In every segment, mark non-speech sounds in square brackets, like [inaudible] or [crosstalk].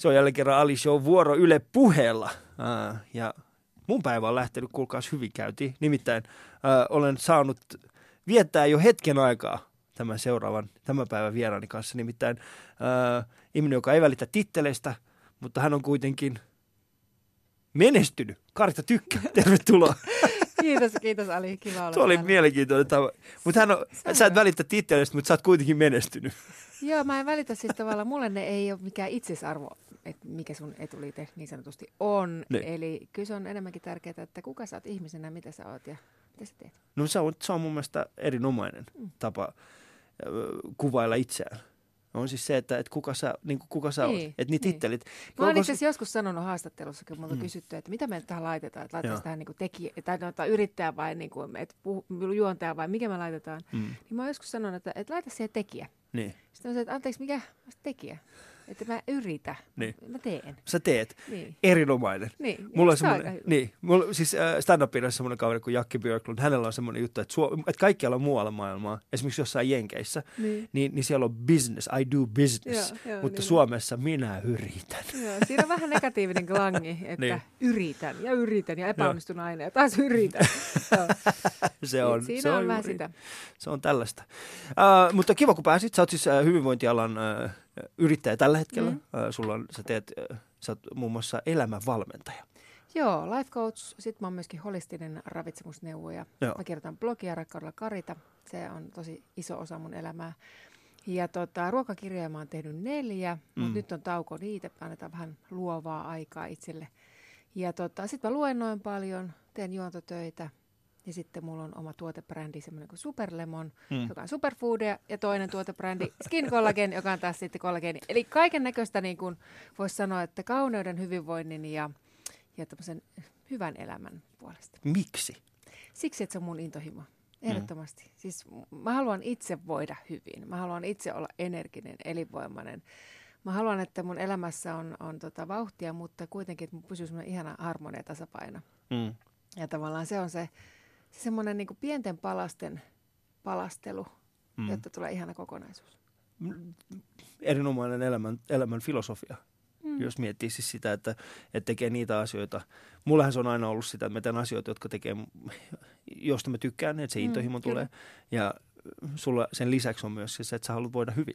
Se on jälleen kerran Ali Show vuoro Yle puheella. Uh, ja mun päivä on lähtenyt, kuulkaas hyvin käytiin. Nimittäin uh, olen saanut viettää jo hetken aikaa tämän seuraavan, tämän päivän vieraani kanssa. Nimittäin uh, ihminen, joka ei välitä titteleistä, mutta hän on kuitenkin menestynyt. Karita Tykkä, tervetuloa. [laughs] Kiitos, kiitos Ali, kiva olla Tuo oli täällä. mielenkiintoinen tapa. Mutta hän on, sä et välitä titteleistä, mutta sä oot kuitenkin menestynyt. Joo, mä en välitä siis tavallaan, mulle ne ei ole mikään itsesarvo, että mikä sun etuliite niin sanotusti on. Niin. Eli kyllä se on enemmänkin tärkeää, että kuka sä oot ihmisenä, mitä sä oot ja mitä sä teet. No se on, se on mun mielestä erinomainen Mm. tapa kuvailla itseään. On siis se, että, että kuka sä, niin kuin kuka sä Niin, oot. Että niitä niin. tittelit. Mä oon itse asiassa joskus sanonut haastattelussa, kun multa Mm. kysytty, että mitä me tähän laitetaan, että laitetaan tähän niin tekijä, tai, no, tai yrittäjä vai niin kuin, että puhu, juontaja vai mikä me laitetaan. Mm, Niin mä oon joskus sanonut, että, että laita siihen tekijä. niin. Sitten on se, että anteeksi, mikä Mä sanoin, tekijä? Että mä yritä, Niin. mä teen. Sä teet. Niin. Erinomainen. Niin. Mulla on se semmoinen, niin, mulla, siis äh, stand-upina on semmoinen kaveri kuin Jakki Björklund. Hänellä on semmoinen juttu, että, suo, että kaikkialla muualla maailmaa, esimerkiksi jossain Jenkeissä, Niin. niin, niin siellä on business, I do business. Joo, joo, mutta niin. Suomessa minä yritän. Joo, siinä on vähän negatiivinen klangi, [laughs] että Niin. yritän ja yritän ja epäonnistun aina ja taas yritän. [laughs] Joo. Se on, Siinä se on, on, vähän sitä. Se on tällaista. Uh, mutta kiva, kun pääsit. Sä oot siis uh, hyvinvointialan uh, yrittäjä tällä hetkellä. Mm. Sulla on, sä teet, sä oot muun muassa elämänvalmentaja. Joo, life coach. Sitten mä oon myöskin holistinen ravitsemusneuvoja. Joo. Mä kirjoitan blogia Rakkaudella Karita. Se on tosi iso osa mun elämää. Ja tota, ruokakirjoja mä oon tehnyt neljä, Mm. mutta nyt on tauko niitä. Annetaan vähän luovaa aikaa itselle. Ja tota, sitten mä luennoin paljon, teen juontotöitä. Ja sitten mulla on oma tuotebrändi, semmoinen kuin Superlemon, Mm. joka on superfoodia, ja toinen tuotebrändi Skin Collagen, joka on taas sitten kollageeni. Eli kaiken näköistä niin kuin voisi sanoa, että kauneuden, hyvinvoinnin ja, ja tämmöisen hyvän elämän puolesta. Miksi? Siksi, että se on mun intohimo. Ehdottomasti. Mm. Siis mä haluan itse voida hyvin. Mä haluan itse olla energinen, elinvoimainen. Mä haluan, että mun elämässä on, on tota vauhtia, mutta kuitenkin, että mun pysyy semmoinen ihana harmonia ja tasapaino. Mm. Ja tavallaan se on se semmoinen niin pienten palasten palastelu, Mm. mm. jotta tulee ihana kokonaisuus. Erinomainen elämän, elämän filosofia. Mm. Jos miettii siis sitä, että, että tekee niitä asioita. Mullahan se on aina ollut sitä, että mä teen asioita, jotka tekee, josta mä tykkään, että se Mm, intohimo kyllä. tulee. Ja sulla sen lisäksi on myös se, että sä haluat voida hyvin.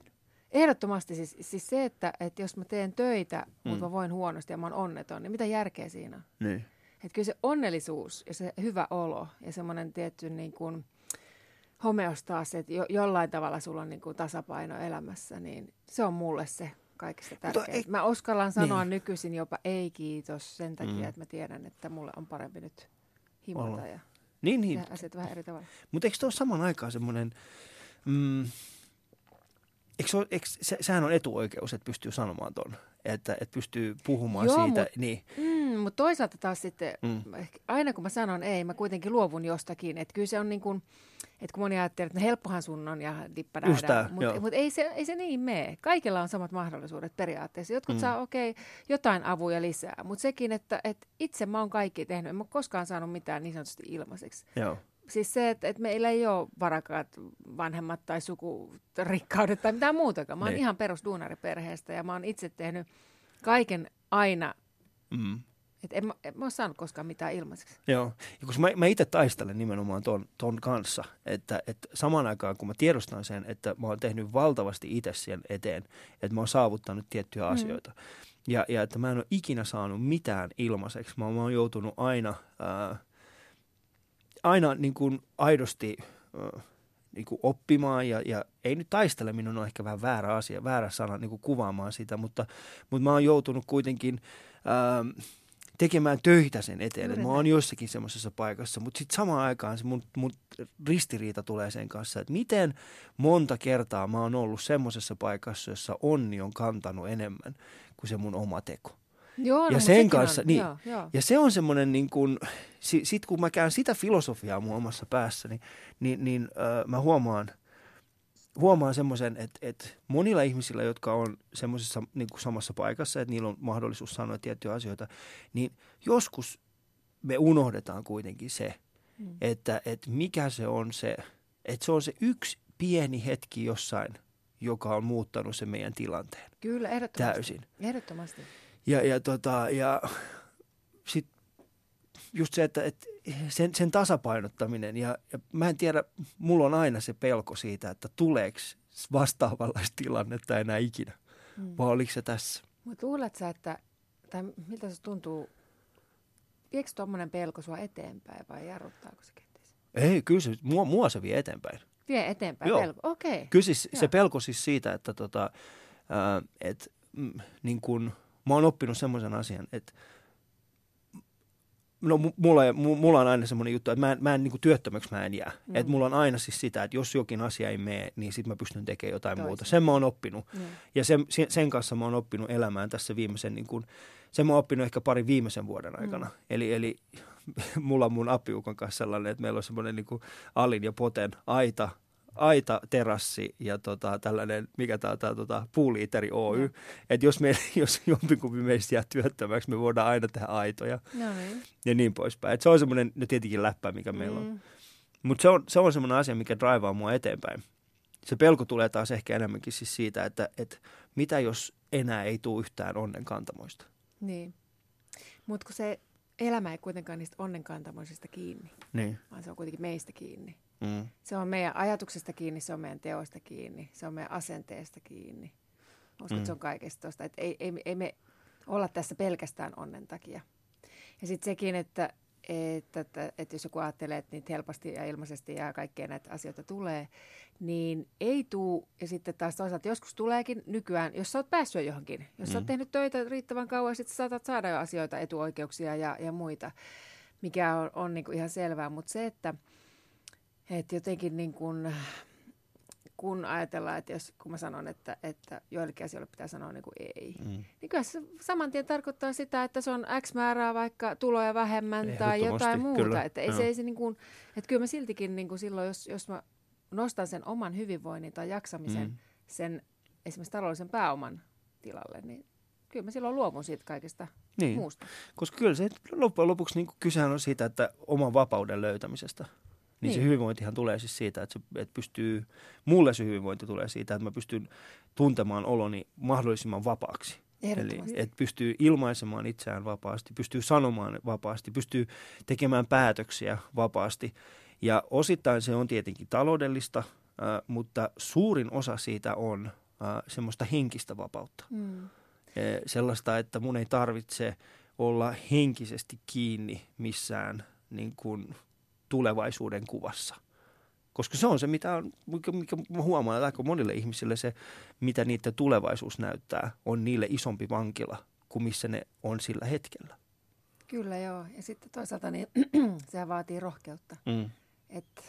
Ehdottomasti siis, siis se, että, että jos mä teen töitä, Mm. mutta mä voin huonosti ja mä oon onneton, niin mitä järkeä siinä on? Niin. Että kyllä se onnellisuus ja se hyvä olo ja semmoinen tietty niin kuin homeostaasi, että jo, jollain tavalla sulla on niin kuin tasapaino elämässä, niin se on mulle se kaikista ei- Mä uskallan sanoa Niin. nykyisin jopa ei kiitos sen takia, Mm. että mä tiedän, että mulle on parempi nyt himota ja Niin, niin. asiat vähän eri tavalla. Mutta eikö tuo saman aikaan semmoinen, mm, eikö se, ole- eikö, se, sehän on etuoikeus, että pystyy sanomaan ton, että, että pystyy puhumaan Joo, siitä. mut- Niin, Mm, mutta toisaalta taas sitten, Mm. aina kun mä sanon ei, mä kuitenkin luovun jostakin. Että kyllä se on niin kuin, että kun moni ajattelee, että no helppohan sun on ja joo. mutta mut ei, se, ei se niin mene. Kaikilla on samat mahdollisuudet periaatteessa. Jotkut Mm. saa okei okay, jotain avuja lisää, mutta sekin, että, että itse mä oon kaikki tehnyt. En mä koskaan saanut mitään niin sanotusti ilmaiseksi. joo. Siis se, että, että meillä ei ole varakkaat vanhemmat tai sukurikkaudet tai mitään muutakaan. Mä oon Niin. ihan perusduunariperheestä ja mä oon itse tehnyt kaiken aina Mm. et en, mä, en mä ole saanut koskaan mitään ilmaiseksi. Joo, ja koska mä, mä itse taistelen nimenomaan ton, ton kanssa, että, että samaan aikaan kun mä tiedostan sen, että mä oon tehnyt valtavasti itse sen eteen, että mä oon saavuttanut tiettyjä Mm. asioita, ja, ja että mä en ole ikinä saanut mitään ilmaiseksi, mä, oon- mä oon joutunut aina, ää, aina niin kuin aidosti niin kuin oppimaan, ja, ja ei nyt taisteleminen on ehkä vähän väärä asia, väärä sana niin kuin kuvaamaan sitä, mutta, mutta mä oon joutunut kuitenkin... Ää, tekemään töitä sen eteen. Että Mä oon jossakin semmoisessa paikassa, mutta sitten samaan aikaan se mun, mun ristiriita tulee sen kanssa, että miten monta kertaa mä oon ollut semmoisessa paikassa, jossa onni on kantanut enemmän kuin se mun oma teko. Joo, Ja mut sen kanssa, on, niin. Joo, joo. Ja se on semmoinen, niin kun, si, sit kun mä käyn sitä filosofiaa mun omassa päässäni, niin, niin äh, mä huomaan, huomaan semmoisen, että, että monilla ihmisillä, jotka on semmoisessa niin kuin samassa paikassa, että niillä on mahdollisuus sanoa tiettyjä asioita, niin joskus me unohdetaan kuitenkin se, Mm. että, että mikä se on se, että se on se yksi pieni hetki jossain joka on muuttanut sen meidän tilanteen Kyllä, ehdottomasti. täysin. Ehdottomasti. Ja, ja, tota, ja sit just se, että, että sen, sen tasapainottaminen ja, ja mä en tiedä, mulla on aina se pelko siitä, että tuleeko vastaavanlaista tilannetta enää ikinä. Mm. Vai oliko se tässä? Mutta luulet sä, että, tai miltä se tuntuu, viekö tuommoinen pelko sua eteenpäin vai jarruttaako se kenties? Ei, kyllä se, mua, mua se vie eteenpäin. Vie eteenpäin Joo. pelko, okei. Okay. Kyllä siis, se pelko siis siitä, että tota, ää, et, mm, niin kun, mä oon oppinut semmoisen asian, että no mu- mulla, mu- mulla on aina semmoinen juttu, että mä en, mä en niin työttömäksi mä en jää. Mm. Että mulla on aina siis sitä, että jos jokin asia ei mene, niin sitten mä pystyn tekemään jotain Toisin. muuta. Sen mä oon oppinut. Mm. Ja sen, sen- kanssa mä oon oppinut elämään tässä viimeisen, niin kun, sen mä oon oppinut ehkä pari viimeisen vuoden aikana. Mm. Eli, eli [laughs] mulla on mun apiukon kanssa sellainen, että meillä on semmoinen niin alin ja poten aita, aita, terassi ja tota, tällainen, mikä tämä on, tota, puuliiteri Oy. Mm. Että jos, me, [laughs] jos jompikumpi meistä jää työttömäksi, me voidaan aina tehdä aitoja No niin. ja niin poispäin. Et se on semmoinen, no tietenkin läppä, mikä meillä on. Mm. Mutta se on, se on semmoinen asia, mikä draivaa mua eteenpäin. Se pelko tulee taas ehkä enemmänkin siis siitä, että, että mitä jos enää ei tule yhtään onnen kantamoista. Niin. Mutta kun se elämä ei kuitenkaan niistä onnenkantamoisista kiinni, Niin. vaan se on kuitenkin meistä kiinni. Mm. Se on meidän ajatuksesta kiinni, se on meidän teoista kiinni, se on meidän asenteesta kiinni. Uskon, Mm. että se on kaikesta tuosta. Että ei, ei, ei me olla tässä pelkästään onnen takia. Ja sitten sekin, että, että, että, että jos joku ajattelee, että niitä helposti ja ilmaisesti ja kaikkea näitä asioita tulee, niin ei tuu. Ja sitten taas toisaalta joskus tuleekin nykyään, jos sä oot päässyt jo johonkin, jos sä oot Mm. tehnyt töitä riittävän kauan, sitten saatat saada jo asioita, etuoikeuksia ja, ja muita, mikä on, on niin kuin ihan selvää. Mutta se, että, että jotenkin niin kuin, kun ajatellaan, että jos, kun mä sanon, että, että joillekin asioille pitää sanoa niin kuin ei, Mm. niin kyllä se saman tien tarkoittaa sitä, että se on X määrää vaikka tuloja vähemmän tai jotain muuta. kyllä, Että, ei se, ei se niin kuin, että kyllä mä siltikin niin kuin silloin, jos, jos mä nostan sen oman hyvinvoinnin tai jaksamisen, Mm. sen esimerkiksi taloudellisen pääoman tilalle, niin kyllä mä silloin luovun siitä kaikesta Niin, muusta. koska kyllä se loppujen lopuksi niin kysehän on siitä, että oman vapauden löytämisestä. Niin, niin se Niin. hyvinvointihan tulee siis siitä, että, se, että pystyy, mulle se hyvinvointi tulee siitä, että mä pystyn tuntemaan oloni mahdollisimman vapaaksi. Eli että pystyy ilmaisemaan itseään vapaasti, pystyy sanomaan vapaasti, pystyy tekemään päätöksiä vapaasti. Ja osittain se on tietenkin taloudellista, äh, mutta suurin osa siitä on äh, semmoista henkistä vapautta. Mm. Eh, sellaista, että mun ei tarvitse olla henkisesti kiinni missään niin kuin tulevaisuuden kuvassa. Koska se on se, mitä on, mikä, mikä huomaan, että aika monille ihmisille se, mitä niiden tulevaisuus näyttää, on niille isompi vankila kuin missä ne on sillä hetkellä. Kyllä joo. Ja sitten toisaalta niin [clears throat] sehän vaatii rohkeutta. Mm. että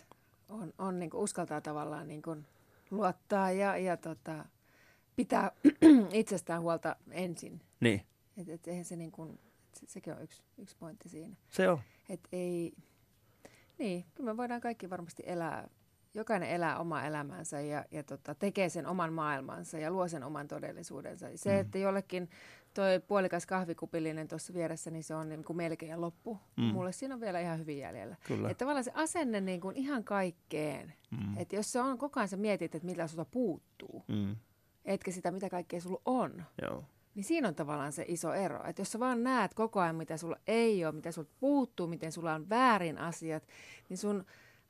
on, on niin kuin uskaltaa tavallaan niin kuin luottaa ja, ja tota, pitää [clears throat] itsestään huolta ensin. Niin, Et, et eihän se niin kuin, se, sekin on yksi, yksi pointti siinä. se on. Et ei, niin, kyllä me voidaan kaikki varmasti elää, jokainen elää omaa elämäänsä ja, ja tota, tekee sen oman maailmansa ja luo sen oman todellisuudensa. Se, Mm. että jollekin toi puolikas kahvikupillinen tuossa vieressä, niin se on niin kuin melkein loppu. Mm. Mulle siinä on vielä ihan hyvin jäljellä. Kyllä. Että tavallaan se asenne niin kuin ihan kaikkeen. Mm. Että jos se on koko ajan sä mietit, että mitä sulta puuttuu, Mm. etkä sitä, mitä kaikkea sulla on, Joo. Niin siinä on tavallaan se iso ero. Että jos sä vaan näet koko ajan, mitä sulla ei ole, mitä sulta puuttuu, miten sulla on väärin asiat, niin sun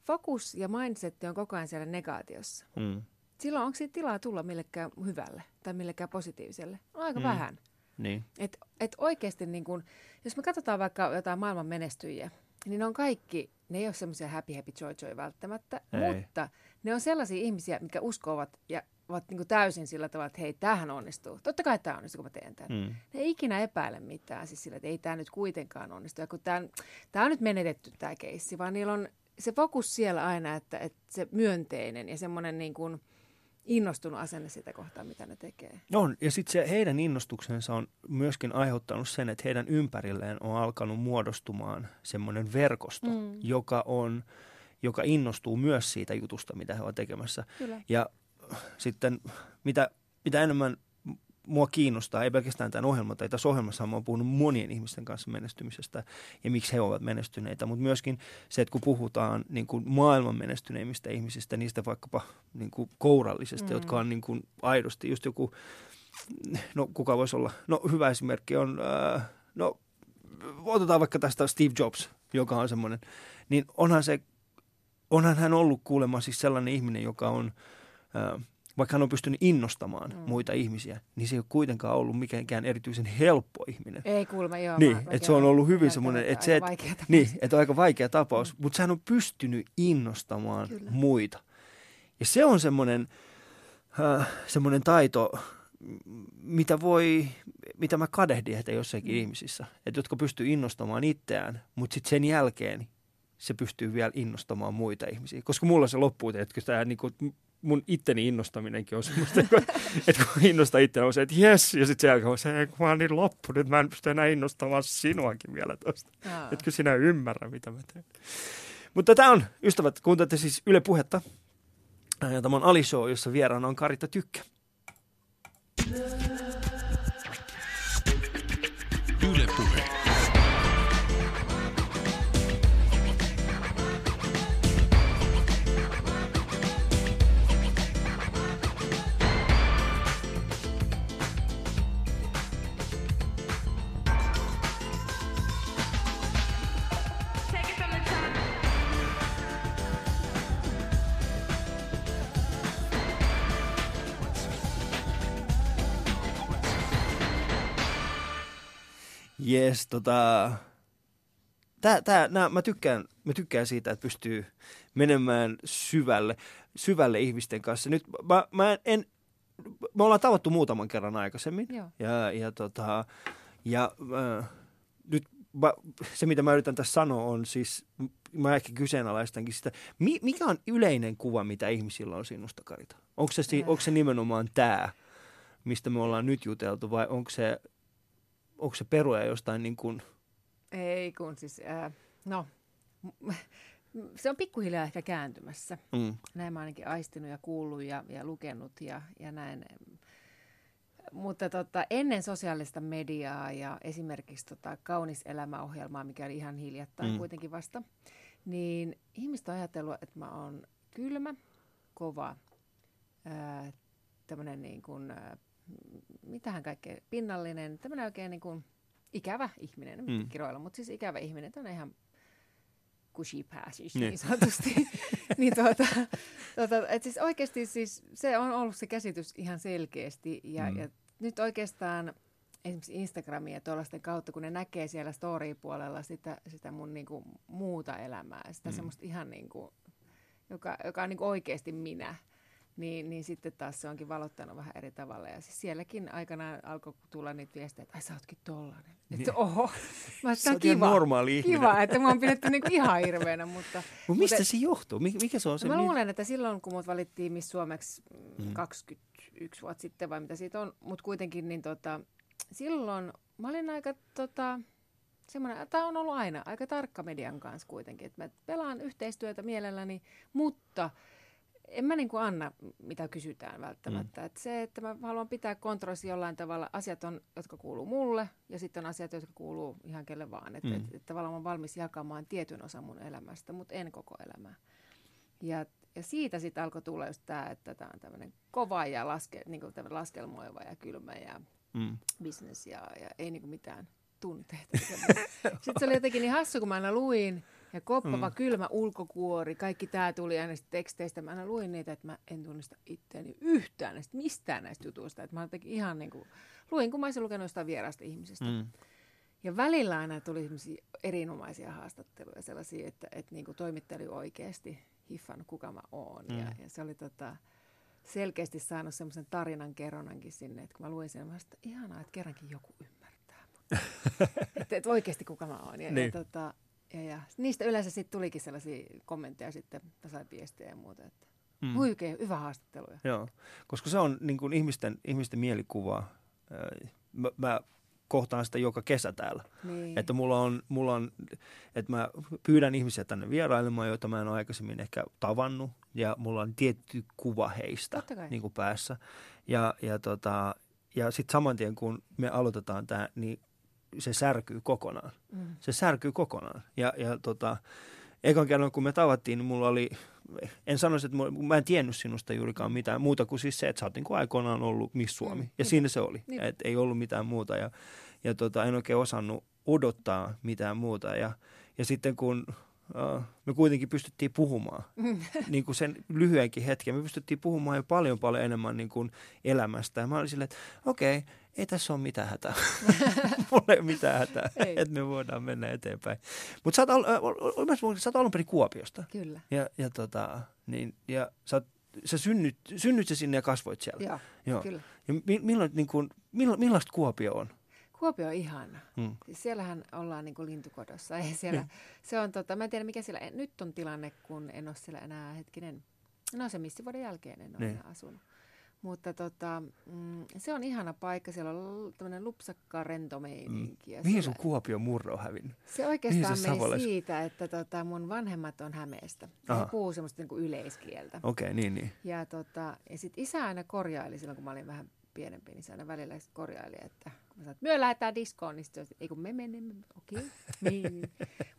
fokus ja mindset on koko ajan siellä negaatiossa. Mm. Silloin onko siitä tilaa tulla millekään hyvälle tai millekään positiiviselle? No aika Mm. vähän. Niin. Et, et oikeasti, niin kun, jos me katsotaan vaikka jotain maailman menestyjiä, niin ne on kaikki, ne ei ole semmoisia happy, happy, joy, joy välttämättä, Ei. mutta ne on sellaisia ihmisiä, mitkä uskovat ja ovat niin kuin täysin sillä tavalla, että hei, tämähän onnistuu. Totta kai tämä onnistuu, kun mä teen tämän. Mm. Ne ei ikinä epäile mitään, siis sillä, että ei tämä nyt kuitenkaan onnistu. Ja kun tämä, tämä on nyt menetetty tämä keissi, vaan niillä on se fokus siellä aina, että, että se myönteinen ja semmoinen niin kuin innostunut asenne sitä kohtaan, mitä ne tekee. On, ja sitten se heidän innostuksensa on myöskin aiheuttanut sen, että heidän ympärilleen on alkanut muodostumaan semmoinen verkosto, Mm. joka, on, joka innostuu myös siitä jutusta, mitä he ovat tekemässä. Kyllä. Ja sitten mitä, mitä enemmän mua kiinnostaa, ei pelkästään tämän ohjelman, tai tässä ohjelmassa mä oon puhunut monien ihmisten kanssa menestymisestä ja miksi he ovat menestyneitä, mutta myöskin se, että kun puhutaan niin kuin maailman menestyneimmistä ihmisistä, niistä vaikkapa niin kuin kourallisesta, mm. jotka on niin kuin aidosti just joku, no kuka voisi olla, no hyvä esimerkki on, äh, no otetaan vaikka tästä Steve Jobs, joka on semmoinen, niin onhan se, onhan hän ollut kuulemma siis sellainen ihminen, joka on, äh, vaikka hän on pystynyt innostamaan mm. muita ihmisiä, niin se ei ole kuitenkaan ollut mikään erityisen helppo ihminen. Ei kuulemma, joo. Niin, että se on ollut hyvin semmoinen, että se, et, niin, että on aika vaikea tapaus, mm. mutta hän on pystynyt innostamaan Kyllä. muita. Ja se on semmoinen, äh, semmoinen taito, mitä voi, mitä mä kadehdin että jossakin mm. ihmisissä, että jotka pystyy innostamaan itseään, mutta sitten sen jälkeen se pystyy vielä innostamaan muita ihmisiä. Koska mulla se loppuu, että tämä niin kuin, mun itteni innostaminenkin on semmoista, että kun [laughs] innostaa itseään, on se, että jes, ja sitten sen jälkeen on se, että mä oon niin loppu, nyt mä en pysty enää innostamaan sinuakin vielä tuosta. Etkö sinä ymmärrä, mitä mä teen. Mutta tämä on, ystävät, kuuntelette siis Yle Puhetta. Tämä on Ali Show, jossa vieraana on Karita Tykkä. Jes, tota... Tää, tää, nää, mä, tykkään, mä tykkään siitä, että pystyy menemään syvälle, syvälle ihmisten kanssa. Nyt mä, mä en, me ollaan tavattu muutaman kerran aikaisemmin. Joo. Ja, ja, tota, ja äh, nyt mä, se, mitä mä yritän tässä sanoa, on siis, mä ehkä kyseenalaistankin sitä, mi, mikä on yleinen kuva, mitä ihmisillä on sinusta, Karita? Onko se, äh. onko se nimenomaan tämä, mistä me ollaan nyt juteltu, vai onko se onko se peruja jostain niin kuin... Ei kun siis, äh, no se on pikkuhiljaa ehkä kääntymässä. Mm. Näin mä ainakin aistinut ja kuullut ja, ja lukenut ja, ja näin. Mutta tota, ennen sosiaalista mediaa ja esimerkiksi tota Kaunis elämäohjelmaa, mikä oli ihan hiljattain mm. kuitenkin vasta, niin ihmiset on ajatellut, että mä oon kylmä, kova, tämmöinen niin kuin, mitähän kaikkea, pinnallinen, tämmöinen oikein niin kuin ikävä ihminen, mm. kiroilla, mutta siis ikävä ihminen, on ihan kushy pääsis niin. niin sanotusti. [laughs] niin tuota, tuota, et siis oikeasti siis se on ollut se käsitys ihan selkeästi ja, mm. ja nyt oikeastaan esimerkiksi Instagramia tuollaisten kautta, kun ne näkee siellä story-puolella sitä, sitä mun niinku muuta elämää, sitä mm. semmoista ihan niinku, joka, joka on niinku oikeasti minä, niin, niin sitten taas se onkin valottanut vähän eri tavalla. Ja siis sielläkin aikanaan alkoi tulla niitä viestejä, että ai sä ootkin tollanen. Niin. Että oho, mä se on kiva, normaali ihminen. kiva, että mä oon pidetty niinku ihan hirveänä. Mutta, Mut mistä mutta, se johtuu? Mikä se on se? Mä luulen, että silloin kun mut valittiin Miss Suomeksi mm. 21 vuotta sitten vai mitä siitä on, mutta kuitenkin niin tota, silloin mä olin aika tota, semmoinen, tämä on ollut aina aika tarkka median kanssa kuitenkin, että mä pelaan yhteistyötä mielelläni, mutta – en mä niin kuin anna, mitä kysytään välttämättä. Mm. Et se, että mä haluan pitää kontrollissi jollain tavalla, asiat on, jotka kuuluu mulle, ja sitten on asiat, jotka kuuluu ihan kelle vaan. Että mm. et, et tavallaan mä olen valmis jakamaan tietyn osan mun elämästä, mutta en koko elämää. Ja, ja siitä sitten alkoi tulla just tämä, että tämä on tämmöinen kova ja laske, niin kuin laskelmoiva ja kylmä ja mm. business ja, ja ei niin kuin mitään tunteita. [laughs] sitten se oli jotenkin niin hassu, kun mä aina luin, ja koppava, mm. kylmä ulkokuori, kaikki tämä tuli aina teksteistä. Mä aina luin niitä, että mä en tunnista itseäni yhtään näistä, mistään näistä jutuista. Että mä jotenkin ihan niin kuin, luin, kun mä olisin lukenut jostain vieraasta ihmisestä. Mm. Ja välillä aina tuli erinomaisia haastatteluja, sellaisia, että, että niin kuin toimittaja oikeasti hiffan, kuka mä oon. Mm. Ja, ja se oli tota, selkeästi saanut semmoisen tarinan kerronankin sinne, että kun mä luin sen, mä että ihanaa, että kerrankin joku ymmärtää. [laughs] että, että oikeasti kuka mä oon. Ja, niin. ja tota, ja, ja niistä yleensä sitten tulikin sellaisia kommentteja sitten, sai viestejä ja muuta, että mm. huikea, hyvä haastattelu. Joo, koska se on niin kuin ihmisten, ihmisten mielikuva. Mä, mä kohtaan sitä joka kesä täällä. Niin. Että mulla on, mulla on, että mä pyydän ihmisiä tänne vierailemaan, joita mä en ole aikaisemmin ehkä tavannut. Ja mulla on tietty kuva heistä niin kuin päässä. Ja, ja, tota, ja sitten saman tien kun me aloitetaan tämä, niin se särkyy kokonaan. Mm. Se särkyy kokonaan. Ja, ja tota, ekan kerran kun me tavattiin, niin mulla oli, en sanoisi, että mulla, mä en tiennyt sinusta juurikaan mitään muuta kuin siis se, että sä oot niin kuin aikoinaan ollut Miss Suomi. Mm, ja niin. siinä se oli, Niin. että ei ollut mitään muuta. Ja, ja tota, en oikein osannut odottaa mitään muuta. Ja, ja sitten kun me kuitenkin pystyttiin puhumaan, Mm. niin kuin sen lyhyenkin hetken, me pystyttiin puhumaan jo paljon paljon enemmän niin kuin elämästä. Ja mä olin silleen, että okei, ei tässä ole mitään hätää. [laughs] Mulla ei ole mitään hätää, että me voidaan mennä eteenpäin. Mutta sä, oot al- ol- sanoin, sä oot alun perin Kuopiosta. Kyllä. Ja, ja, tota, niin, ja sä, oot- sä synnyt, synnyt sä sinne ja kasvoit siellä. Joo, Joo. kyllä. Ja mi, milloin, niin kuin, millaista Kuopio on? Kuopio on ihana. Hmm. Siis siellähän ollaan niin kuin lintukodossa. Ja siellä, Niin. se on, tota, mä en tiedä mikä siellä nyt on tilanne, kun en ole siellä enää hetkinen. No se missivuoden jälkeen en ole Niin. enää asunut. Mutta tota, mm, se on ihana paikka. Siellä on tämmöinen lupsakka rento meininki. Mm. Mihin sun Kuopion murre on hävinnyt? Se oikeastaan se meni Savolais- siitä, että tota, mun vanhemmat on Hämeestä. Aha. He puhuu semmoista niin kuin yleiskieltä. Okei, okay, niin, niin. Ja, tota, ja sitten isä aina korjaili silloin, kun mä olin vähän pienempi, niin se aina välillä korjaili, että kun mä sanoin, että me lähdetään diskoon, niin sitten ei kun me menemme, okei, [laughs] okay.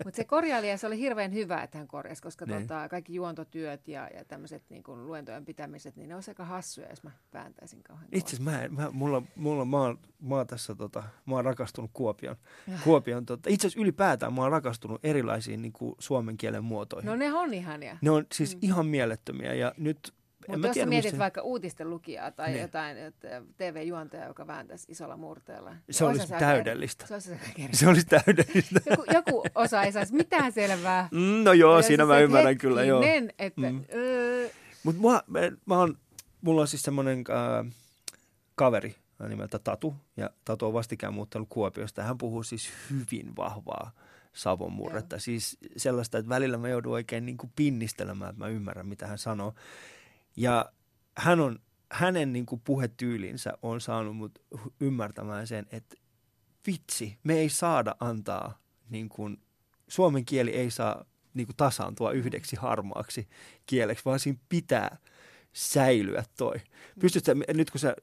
Mutta se korjaili ja se oli hirveän hyvä, että hän korjasi, koska Niin. tota, kaikki juontotyöt ja, ja tämmöiset niin kuin luentojen pitämiset, niin ne olisi aika hassuja, jos mä vääntäisin kauhean Itse asiassa mä, en- mä, mulla, mulla mä, oon, mä, oon tässä, tota, mä oon rakastunut Kuopion. [laughs] Kuopion tota, itse asiassa ylipäätään mä oon rakastunut erilaisiin niin kuin suomen kielen muotoihin. No ne on ihania. Ne on siis Mm. ihan mielettömiä ja nyt Mutta jos tiedä, mietit mistä- vaikka uutisten lukijaa tai Niin. jotain että TV-juontaja, joka vääntäisi isolla murteella. niin Se olisi täydellistä. Se olisi. Se olisi täydellistä. joku, joku osa ei saisi mitään selvää. Mm, no joo, Ja siinä siis mä ymmärrän että kyllä, joo. hetkinen, Että, Mm. öö, Mutta mä, mä, mä oon, mulla on siis semmoinen äh, kaveri nimeltä Tatu, ja Tatu on vastikään muuttanut Kuopiosta, hän puhuu siis hyvin vahvaa Savon murretta. Siis sellaista, että välillä mä joudun oikein niin kuin pinnistelemään, että mä ymmärrän, mitä hän sanoo. Ja hän on, hänen niin kuin puhetyylinsä on saanut mut ymmärtämään sen, että vitsi, me ei saada antaa, niin kuin, suomen kieli ei saa niin kuin tasaantua yhdeksi harmaaksi kieleksi, vaan siinä pitää säilyä toi. Pystytkö, nyt kun sä,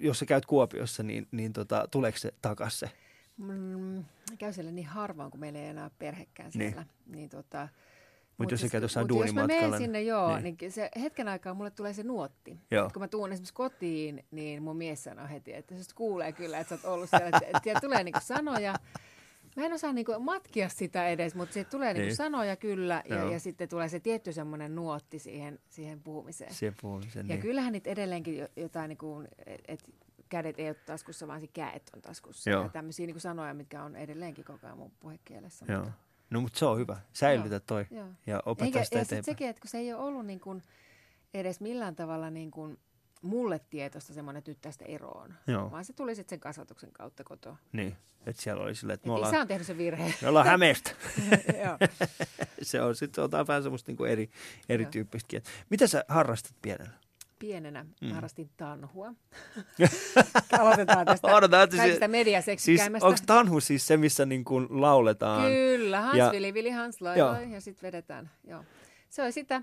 jos sä käyt Kuopiossa, niin, niin tota, tuleeko se takas se? mm, käy siellä niin harvoin, kun meillä ei enää perhekään Niin. siellä. Niin, tota, Mut jos sä käyt jossain mut jos mä duunimatkalla, menen sinne, joo, niin. niin. se hetken aikaa mulle tulee se nuotti. Joo. Et kun mä tuun esimerkiksi kotiin, niin mun mies sanoo heti, että se kuulee kyllä, että sä oot ollut siellä. Että, että siellä tulee niinku sanoja. Mä en osaa niinku matkia sitä edes, mutta siitä tulee niinku Niin. sanoja kyllä. Ja, Joo. ja sitten tulee se tietty semmoinen nuotti siihen, siihen puhumiseen. Se puhumisen, Ja niin. kyllähän niitä edelleenkin jo- jotain, niin kuin, että kädet ei ole taskussa, vaan se käet on taskussa. Joo. Ja tämmöisiä niin kuin sanoja, mitkä on edelleenkin koko ajan mun puhekielessä. Joo. Mutta, No mutta se on hyvä. Säilytä toi joo. ja opeta Eikä, sitä ja eteenpäin. sekin, että kun se ei ole ollut niin kuin edes millään tavalla niin kuin mulle tietoista semmoinen, että nyt tästä eroon. Joo. Vaan se tuli sitten sen kasvatuksen kautta kotoa. Niin, että siellä oli silleen, että Et me isä ollaan, on tehnyt sen virheen. me ollaan Hämeestä. [laughs] Joo. [laughs] se on sitten jotain vähän semmoista niinku eri, Joo. erityyppistä kieltä. Mitä sä harrastat pienenä? Pienenä Mm. harrastin tanhua. [laughs] Aloitetaan tästä Odotan, kaikista Siis mediaseksikäimmästä. onko tanhu siis se, missä niin kuin lauletaan? Kyllä, Hans Ja- Vili, Vili Hans loi, Joo. loi, ja sitten vedetään. Joo. Se oli sitä.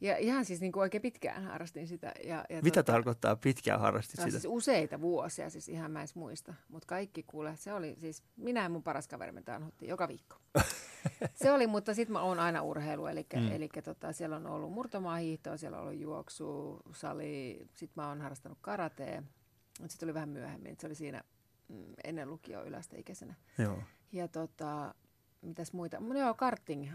Ja ihan siis niin kuin oikein pitkään harrastin sitä. Ja, ja Mitä tarkoittaa pitkään harrastit No, sitä? siis useita vuosia, siis ihan mä en muista. Mutta kaikki kuule, se oli siis, minä ja mun paras kaveri me tanhuttiin joka viikko. [laughs] [laughs] se oli, mutta sitten mä oon aina urheilu, eli, Mm. eli tota, siellä on ollut murtomaahiihtoa, siellä on ollut juoksu, sali, sitten mä oon harrastanut karatea, mutta se tuli vähän myöhemmin, se oli siinä mm, ennen lukio yläasteikäisenä. Joo. Ja tota, mitäs muita? No joo, karting,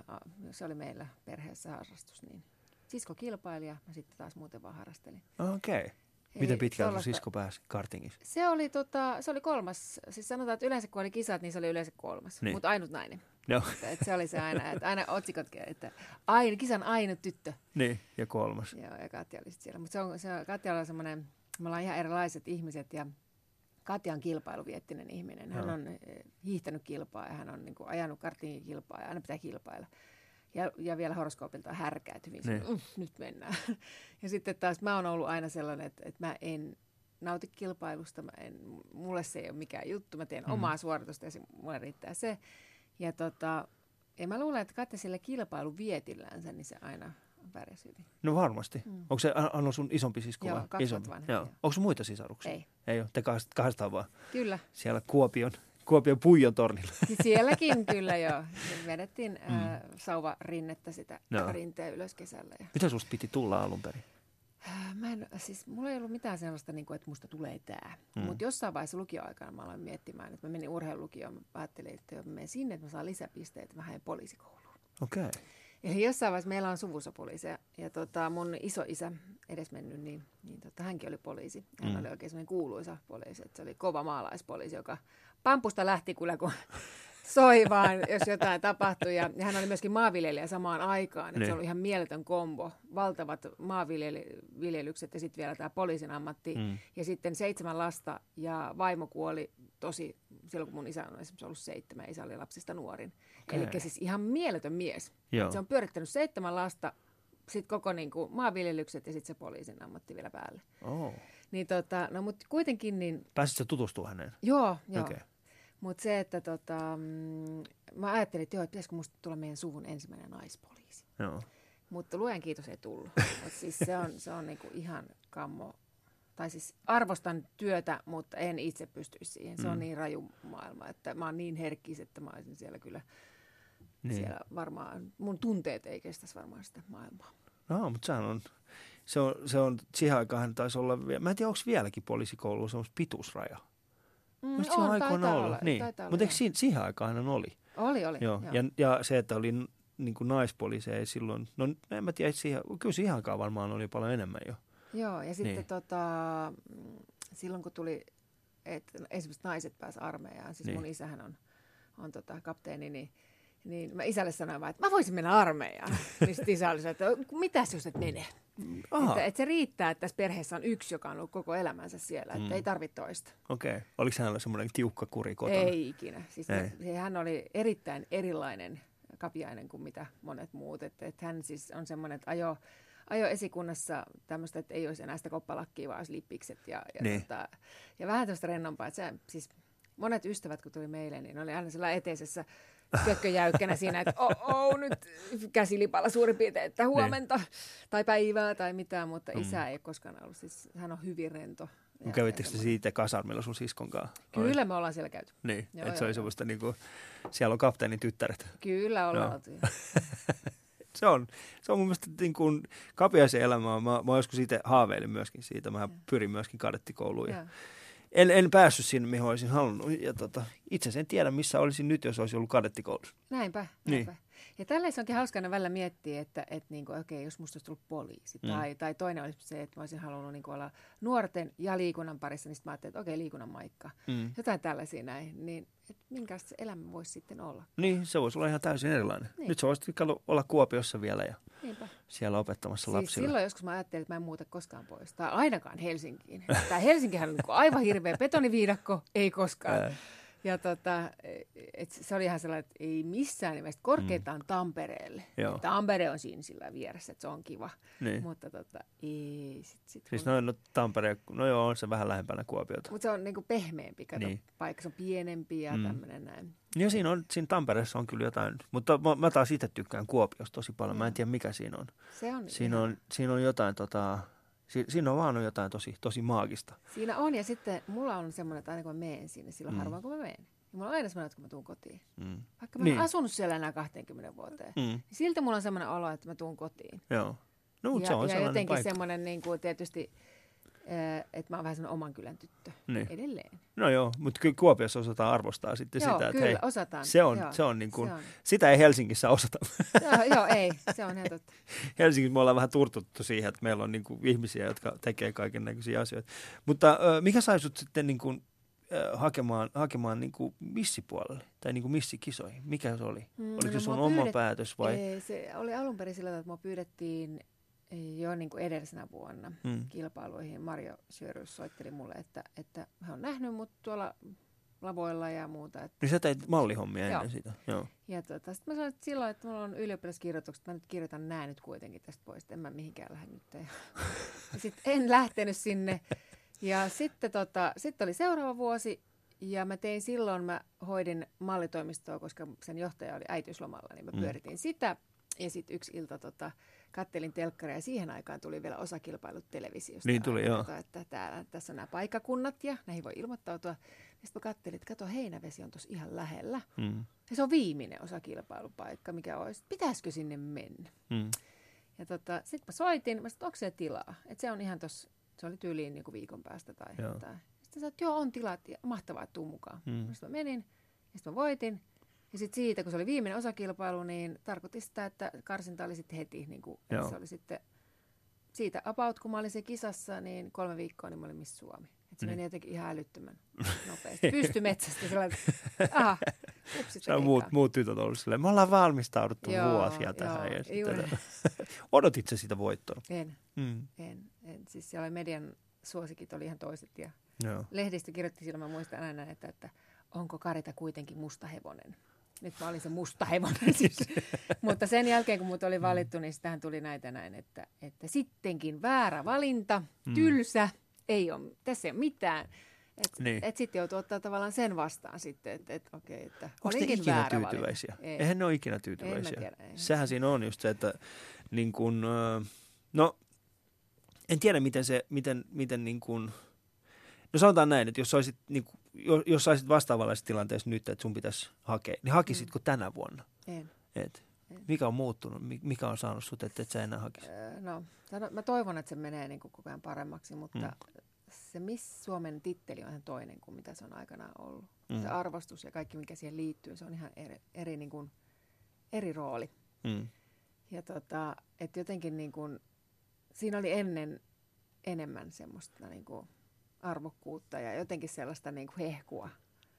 se oli meillä perheessä harrastus, niin sisko kilpaili ja mä sitten taas muuten vaan harrastelin. Okei. Okay. Miten pitkään sun sisko pääsi kartingissa? Se oli, tota, se oli kolmas, siis sanotaan, että yleensä kun oli kisat, niin se oli yleensä kolmas, Niin. mutta ainut nainen. Joo. Että, että se oli se aina, että aina otsikotkin, että aina, kisan ainut tyttö. Niin, ja kolmas. Joo, ja Katja oli siellä. Mutta se on, se on, Katja on semmoinen, me ollaan ihan erilaiset ihmiset ja Katja on kilpailuviettinen ihminen. Hän Joo. on eh, hiihtänyt kilpaa ja hän on niin kuin, ajanut kartingin kilpaa ja aina pitää kilpailla. Ja, ja vielä horoskoopilta härkäät hyvin. Niin. Niin. nyt mennään. [laughs] ja sitten taas mä oon ollut aina sellainen, että, että mä en nauti kilpailusta. Mä en, mulle se ei ole mikään juttu. Mä teen mm. omaa suoritusta ja se, mulle riittää se. Ja, tota, ja mä luulen, että Katja sillä kilpailuvietillänsä, niin se aina pärjäs hyvin. No varmasti. Mm. Onko se An- Anno sun isompi sisko Joo, kaksi vuotta isompi? vanhempi, Joo. joo. Onko muita sisaruksia? Ei. Ei ole. Te kahdesta- kahdestaan vaan Kyllä. siellä Kuopion, Kuopion Puijon tornilla. Sielläkin kyllä joo. [laughs] Vedettiin mm. äh, sauvarinnettä sitä Joo. rinteen ylös kesällä. Ja, Mitä susta piti tulla alun perin? äh, mä en, siis mulla ei ollut mitään sellaista, niin kuin, että musta tulee tää. Mm. Mutta jossain vaiheessa lukioaikana mä aloin miettimään, että mä menin urheilulukioon. Mä ajattelin, että mä menen sinne, että mä saan lisäpisteitä, mä haen poliisikouluun. Okei. Okay. Eli jossain vaiheessa meillä on suvussa poliisi ja, ja tota, mun isoisä edesmennyt, niin, niin tota, hänkin oli poliisi. Hän mm. oli oikein semmoinen kuuluisa poliisi, että se oli kova maalaispoliisi, joka pampusta lähti kyllä kun [laughs] soi vaan, jos jotain tapahtui. Ja, ja hän oli myöskin maanviljelijä samaan aikaan, että Niin. se oli ihan mieletön kombo. Valtavat maanviljelykset ja sitten vielä tämä poliisin ammatti. Mm. Ja sitten seitsemän lasta ja vaimo kuoli tosi, silloin kun mun isä on esimerkiksi ollut seitsemän, isä oli lapsista nuorin. Okei. Eli siis ihan mieletön mies. Joo. Se on pyörittänyt seitsemän lasta, sitten koko niin kuin, maanviljelykset ja sitten se poliisin ammatti vielä päälle. Oh. Niin tota, no mutta kuitenkin niin, Pääsitkö tutustua häneen? joo, joo. Okay. Mutta se, että tota, mm, mä ajattelin, että joo, että pitäisikö musta tulla meidän suvun ensimmäinen naispoliisi. Joo. Mutta luen kiitos ei tullut. Et siis se on, se on niinku ihan kammo. Tai siis arvostan työtä, mutta en itse pystyisi siihen. Se on Mm. niin raju maailma, että mä oon niin herkkis, että mä olisin siellä kyllä Niin. siellä varmaan, mun tunteet ei kestäisi varmaan sitä maailmaa. No, mutta sehän on, se on, se on, siihen aikaan taisi olla, vielä- mä en tiedä, onko vieläkin poliisikoulussa semmoista pituusraja. Mm, se on aikoina ollut. olla, niin. olla, Mutta eikö joo. siihen, siihen aikaan oli? Oli, oli. Joo. Ja, ja, se, että oli niin kuin naispoliiseja silloin, no en mä tiedä, siihen, kyllä siihen aikaan varmaan oli paljon enemmän jo. Joo, ja sitten Niin. tota, silloin kun tuli, että esimerkiksi naiset pääsivät armeijaan, siis niin. mun isähän on, on tota, kapteeni, niin, niin mä isälle sanoin vaan, että mä voisin mennä armeijaan. niin sitten isä oli että mitäs jos et mene? Aha, Että, että se riittää, että tässä perheessä on yksi, joka on ollut koko elämänsä siellä, että Mm. ei tarvitse toista. okei. Okay. Oliko hänellä semmoinen tiukka kuri kotona? Ei ikinä. Siis Ei. hän oli erittäin erilainen kapiainen kuin mitä monet muut. Että, että hän siis on semmoinen, että ajo, ajo esikunnassa tämmöistä, että ei olisi enää sitä koppalakkia, vaan olisi lippikset. Ja, ja, Niin. tota, ja vähän tämmöistä rennompaa. Että se, siis monet ystävät, kun tuli meille, niin oli aina sellainen eteisessä kökköjäykkänä siinä, että oh, oh, nyt käsilipalla suurin piirtein, että huomenta tai päivää tai mitään, mutta Mm. isä ei ole koskaan ollut. Siis hän on hyvin rento. Ja- Kävittekö ja te siitä kasarmilla sun siskon kanssa? Kyllä me ollaan siellä käyty. Niin, Joo, että se joo, oli semmoista niinku, siellä on kapteenin tyttäret. Kyllä ollaan oltu. joo. [laughs] Se on, se on mun mielestä niin kuin kapiaisen elämää. Mä, mä joskus itse haaveilin myöskin siitä. Mä pyrin myöskin kadettikouluun. Ja Joo. En, en päässyt sinne, mihin olisin halunnut. Ja tota, itse sen tiedä, missä olisin nyt, jos olisi ollut kadettikoulussa. Näinpä, Niin. näinpä. Ja tällä se onkin hauska aina välillä miettiä, että, että niinku, okei, jos musta olisi tullut poliisi, Mm. tai, tai toinen olisi se, että mä olisin halunnut niinku olla nuorten ja liikunnan parissa, niin sitten mä ajattelin, että okei, liikunnan maikka. Mm. Jotain tällaisia näin, niin että minkälaista se elämä voisi sitten olla. Niin, se voisi olla ihan täysin erilainen. Niin. Niin. Nyt se voisi olla Kuopiossa vielä ja Niinpä. siellä opettamassa Siis lapsille. silloin joskus mä ajattelin, että mä en muuta koskaan pois. Tai ainakaan Helsinkiin. Tämä Helsinkihän on niinku aivan hirveä betoniviidakko, ei koskaan. Ää, Ja tota, et se oli ihan sellainen, että ei missään nimessä korkeintaan Tampereelle. Mm. Joo. Tampere on siinä sillä vieressä, että se on kiva. niin. Mutta tota, ei. Sit, sit, Siis kun- no, no Tampere, no joo, on se vähän lähempänä Kuopiota. Mutta se on niinku pehmeämpi, kato, Niin. paikka se on pienempi ja Mm. mm. tämmöinen näin. Ja siinä, on, siinä Tampereessa on kyllä jotain, mutta mä, mä taas itse tykkään Kuopiosta tosi paljon. Mä en tiedä mikä siinä on. Se on Siinä ihan- on, siinä on jotain, tota, si, siinä on vaan jotain tosi, tosi maagista. Siinä on ja sitten mulla on semmoinen, että aina kun mä menen sinne, silloin Mm. harvoin kun mä menen. Ja mulla on aina semmoinen, että kun mä tuun kotiin. Mm. Vaikka mä Niin. en asunut siellä enää 20 vuoteen. Mm. Niin silti mulla on semmoinen olo, että mä tuun kotiin. Joo. No, ja, se on ja sellainen jotenkin paikka. semmoinen niin kuin tietysti, että mä oon vähän semmoinen oman kylän tyttö Niin. edelleen. No joo, mutta kyllä Kuopiossa osataan arvostaa sitten joo, sitä, että kyllä, hei, osataan. se on, joo, se on niin kuin, se on. sitä ei Helsingissä osata. joo, joo, ei, se on ihan totta. [laughs] Helsingissä me ollaan vähän turtuttu siihen, että meillä on niin kuin ihmisiä, jotka tekee kaiken näköisiä asioita. Mutta mikä sai sut sitten niin kuin, hakemaan, hakemaan niin kuin missipuolelle tai niin kuin missikisoihin? Mikä se oli? Mm, Oliko se no sun mua oma pyydet- päätös vai? Ei, se oli alun perin sillä tavalla, että mua pyydettiin jo niin kuin edellisenä vuonna Mm. kilpailuihin. Marjo Sjörys soitteli mulle, että, että hän on nähnyt mut tuolla lavoilla ja muuta. Että, Niin sä teit mallihommia Joo. ennen sitä. Joo. ja tota, sitten mä sanoin, että silloin, että mulla on ylioppilaskirjoitukset, mä nyt kirjoitan nämä nyt kuitenkin tästä pois, että en mä mihinkään lähde nyt. [laughs] Ja, ja sitten en lähtenyt sinne. Ja sitten tota, sit oli seuraava vuosi, ja mä tein silloin, mä hoidin mallitoimistoa, koska sen johtaja oli äitiyslomalla, niin mä Mm. pyöritin sitä. Ja sitten yksi ilta tota, kattelin telkkaria ja siihen aikaan tuli vielä osakilpailut televisiosta. Niin tuli, joo. Että täällä, tässä on nämä paikakunnat ja näihin voi ilmoittautua. Ja sitten mä kattelin, että kato, Heinävesi on tuossa ihan lähellä. Mm. Ja se on viimeinen osakilpailupaikka, mikä olisi. Pitäisikö sinne mennä? Mm. Ja tota, sitten mä soitin, mä sanoin, onko se tilaa? Että se on ihan tuossa, se oli tyyliin niin kuin viikon päästä tai jotain. Sitten sanoin, että joo, on tilat ja mahtavaa, että tuu mukaan. Mm. Sitten mä menin ja sitten mä voitin. Ja sitten siitä, kun se oli viimeinen osakilpailu, niin tarkoitti sitä, että karsinta oli sitten heti. Niin kuin, se oli sitten siitä about, kun mä olin se kisassa, niin kolme viikkoa, niin mä olin Miss Suomi. Et se meni jotenkin ihan älyttömän [laughs] nopeasti. Pysty metsästä sellainen, aha, Se on muut, muut tytöt ollut silleen, me ollaan valmistauduttu Joo, vuosia tähän. joo, Ja sitten, [laughs] odotit sä sitä voittoa? En, Mm. en, en. Siis siellä median suosikit oli ihan toiset ja Joo. lehdistö kirjoitti silloin, mä muistan aina, että, että onko Karita kuitenkin musta hevonen. Nyt mä olin se musta hevonen. [laughs] Siis. Mutta sen jälkeen, kun mut oli valittu, niin sitähän tuli näitä näin, että, että sittenkin väärä valinta, Mm. tylsä, ei ole, tässä ei ole mitään. Et, Niin. et sitten joutuu ottaa tavallaan sen vastaan sitten, että et, okei, että Onko te ikinä väärä tyytyväisiä? valinta. Ei. Eihän ne ole ikinä En tyytyväisiä. mä tiedä, ei. Sehän siinä on just se, että niin kun, no en tiedä miten se, miten, miten niin kun, no sanotaan näin, että jos olisit, niin kun, jos, jos saisit vastaavanlaisessa tilanteessa nyt, että sun pitäisi hakea, niin hakisitko tänä vuonna? En. Et, En. mikä on muuttunut? Mi- Mikä on saanut sut, että et sä enää hakisi? Öö, No, mä toivon, että se menee niin kuin koko ajan paremmaksi, mutta mm. se Miss Suomen titteli on ihan toinen kuin mitä se on aikanaan ollut. Mm. Mm. Se arvostus ja kaikki, mikä siihen liittyy, se on ihan eri, eri, niin kuin, eri rooli. Mm. Ja tota, että jotenkin niin kuin, siinä oli ennen enemmän semmoista niin kuin arvokkuutta ja jotenkin sellaista niin kuin hehkua.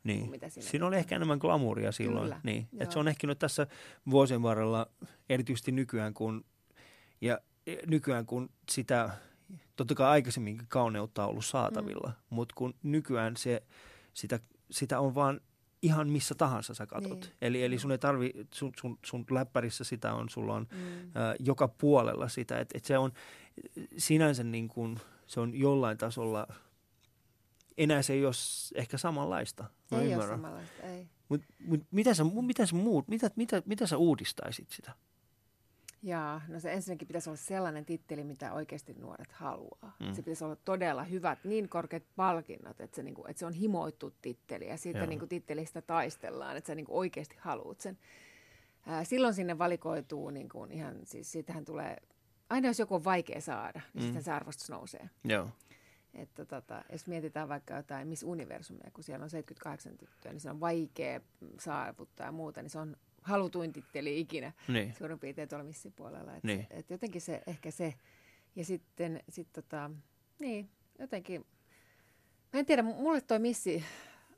Niin. kuin mitä siinä Siinä oli ehkä enemmän glamouria silloin. Kyllä, Niin. Et se on ehkä nyt tässä vuosien varrella, erityisesti nykyään, kun, ja e, nykyään kun sitä, totta kai aikaisemminkin kauneutta on ollut saatavilla, mm. mutta kun nykyään se, sitä, sitä on vaan ihan missä tahansa sä katot. Niin. Eli, eli sun ei tarvi, sun, sun, sun läppärissä sitä on, sulla on Mm. ää, joka puolella sitä. Et, et se on sinänsä niin kuin, se on jollain tasolla, enää se ei ole ehkä samanlaista. Mä Ei ole ymmärrän. samanlaista, ei. Mut, mut mitä, sä, mitä, sä muut, mitä, mitä, mitä sä uudistaisit sitä? Jaa, no se ensinnäkin pitäisi olla sellainen titteli, mitä oikeasti nuoret haluaa. Mm. Se pitäisi olla todella hyvät, niin korkeat palkinnot, että se, niinku, että se on himoittu titteli ja siitä niinku, tittelistä taistellaan, että sä niinku oikeasti haluat sen. Ää, silloin sinne valikoituu niinku, ihan, siis siitähän tulee, aina jos joku on vaikea saada, niin mm. sitten se arvostus nousee. Joo. Että tota, jos mietitään vaikka jotain Miss Universumia, kun siellä on 78 tyttöä, niin se on vaikea saavuttaa ja muuta, niin se on halutuin titteli ikinä Niin. suurin piirtein tuolla missipuolella. Et, Niin. et jotenkin se, ehkä se. Ja sitten sit tota, niin, jotenkin, mä en tiedä, mulle toi missi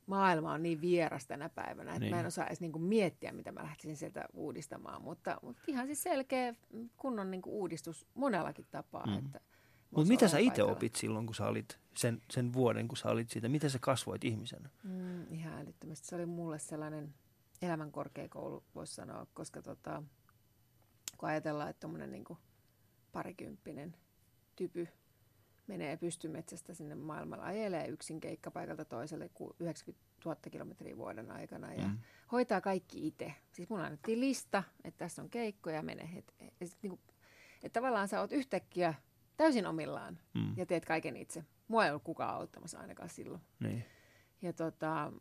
maailma on niin vieras tänä päivänä, että Niin. niin. mä en osaa edes niinku miettiä, mitä mä lähtisin sieltä uudistamaan. Mutta, mutta ihan siis selkeä kunnon niinku uudistus monellakin tapaa. Mm. Että Mutta mitä sä itse opit silloin, kun sä olit sen, sen vuoden, kun sä olit siitä? Miten sä kasvoit ihmisenä? Mm, ihan älyttömästi. Se oli mulle sellainen elämän korkeakoulu, voisi sanoa, koska tota, kun ajatellaan, että tuommoinen niin parikymppinen typy menee pystymetsästä sinne maailmalla, ajelee yksin keikkapaikalta toiselle ku- 90 000 kilometriä vuoden aikana ja Mm. hoitaa kaikki itse. Siis mulla annettiin lista, että tässä on keikkoja, mene. Et, et, sit niinku, että tavallaan sä oot yhtäkkiä täysin omillaan Mm. ja teet kaiken itse. Mua ei ollut kukaan auttamassa ainakaan silloin. Niin. Ja tota,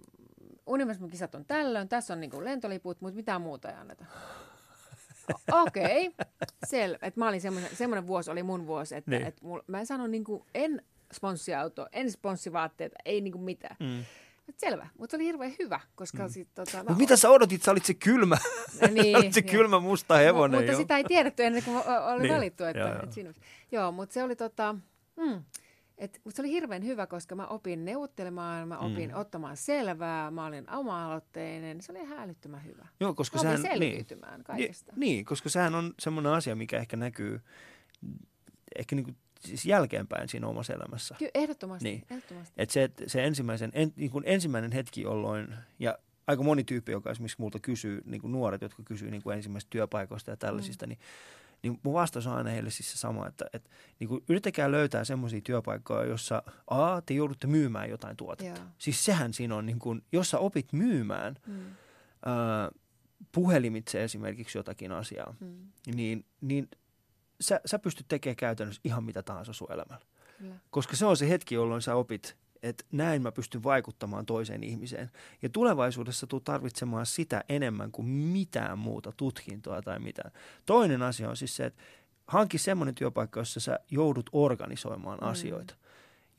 Universum kisat on tällöin, tässä on niinku lentoliput, mutta mitään muuta ei anneta. Okei, okay. selvä. Et mä olin semmoinen, semmoinen vuosi oli mun vuosi, että Niin. et mul, mä en sano niinku, en sponssiauto, en sponssivaatteita, ei niinku mitään. Mm. Selvä, mutta se oli hirveän hyvä, koska mm. sit tota... Mut mitä sä odotit? Sä olit se kylmä, [laughs] niin, olit se joo. kylmä musta hevonen. Mu- mutta jo. sitä ei tiedetty ennen kuin oli Niin, niin. valittu. Että, joo, joo, joo. Et siinä, joo, mutta se oli tota, mm, et, mutta se oli hirveän hyvä, koska mä opin neuvottelemaan, mä opin Mm. ottamaan selvää, mä olin oma-aloitteinen, se oli ihan älyttömän hyvä. Joo, koska Mä opin sehän, niin, selviytymään kaikesta. Niin, niin, koska sehän on semmoinen asia, mikä ehkä näkyy ehkä niin kuin, siis jälkeenpäin siinä omassa elämässä. Kyllä, ehdottomasti. Niin. Ehdottomasti. Että se, että se ensimmäisen, en, niin kuin ensimmäinen hetki, jolloin, ja aika moni tyyppi, joka esimerkiksi multa kysyy, niin kuin nuoret, jotka kysyy niin kuin ensimmäisistä työpaikoista ja tällaisista, mm. niin, niin mun vastaus on aina heille siis se sama, että, että niin kuin yrittäkää löytää semmoisia työpaikkoja, jossa A, te joudutte myymään jotain tuotetta. Joo. Siis sehän siinä on, niin kuin, jos sä opit myymään Mm, ää, puhelimitse esimerkiksi jotakin asiaa, mm, niin, niin sä, sä pystyt tekemään käytännössä ihan mitä tahansa sun elämällä. Kyllä. Koska se on se hetki, jolloin sä opit, että näin mä pystyn vaikuttamaan toiseen ihmiseen. Ja tulevaisuudessa tuu tarvitsemaan sitä enemmän kuin mitään muuta tutkintoa tai mitään. Toinen asia on siis se, että hanki semmoinen työpaikka, jossa sä joudut organisoimaan Mm. asioita.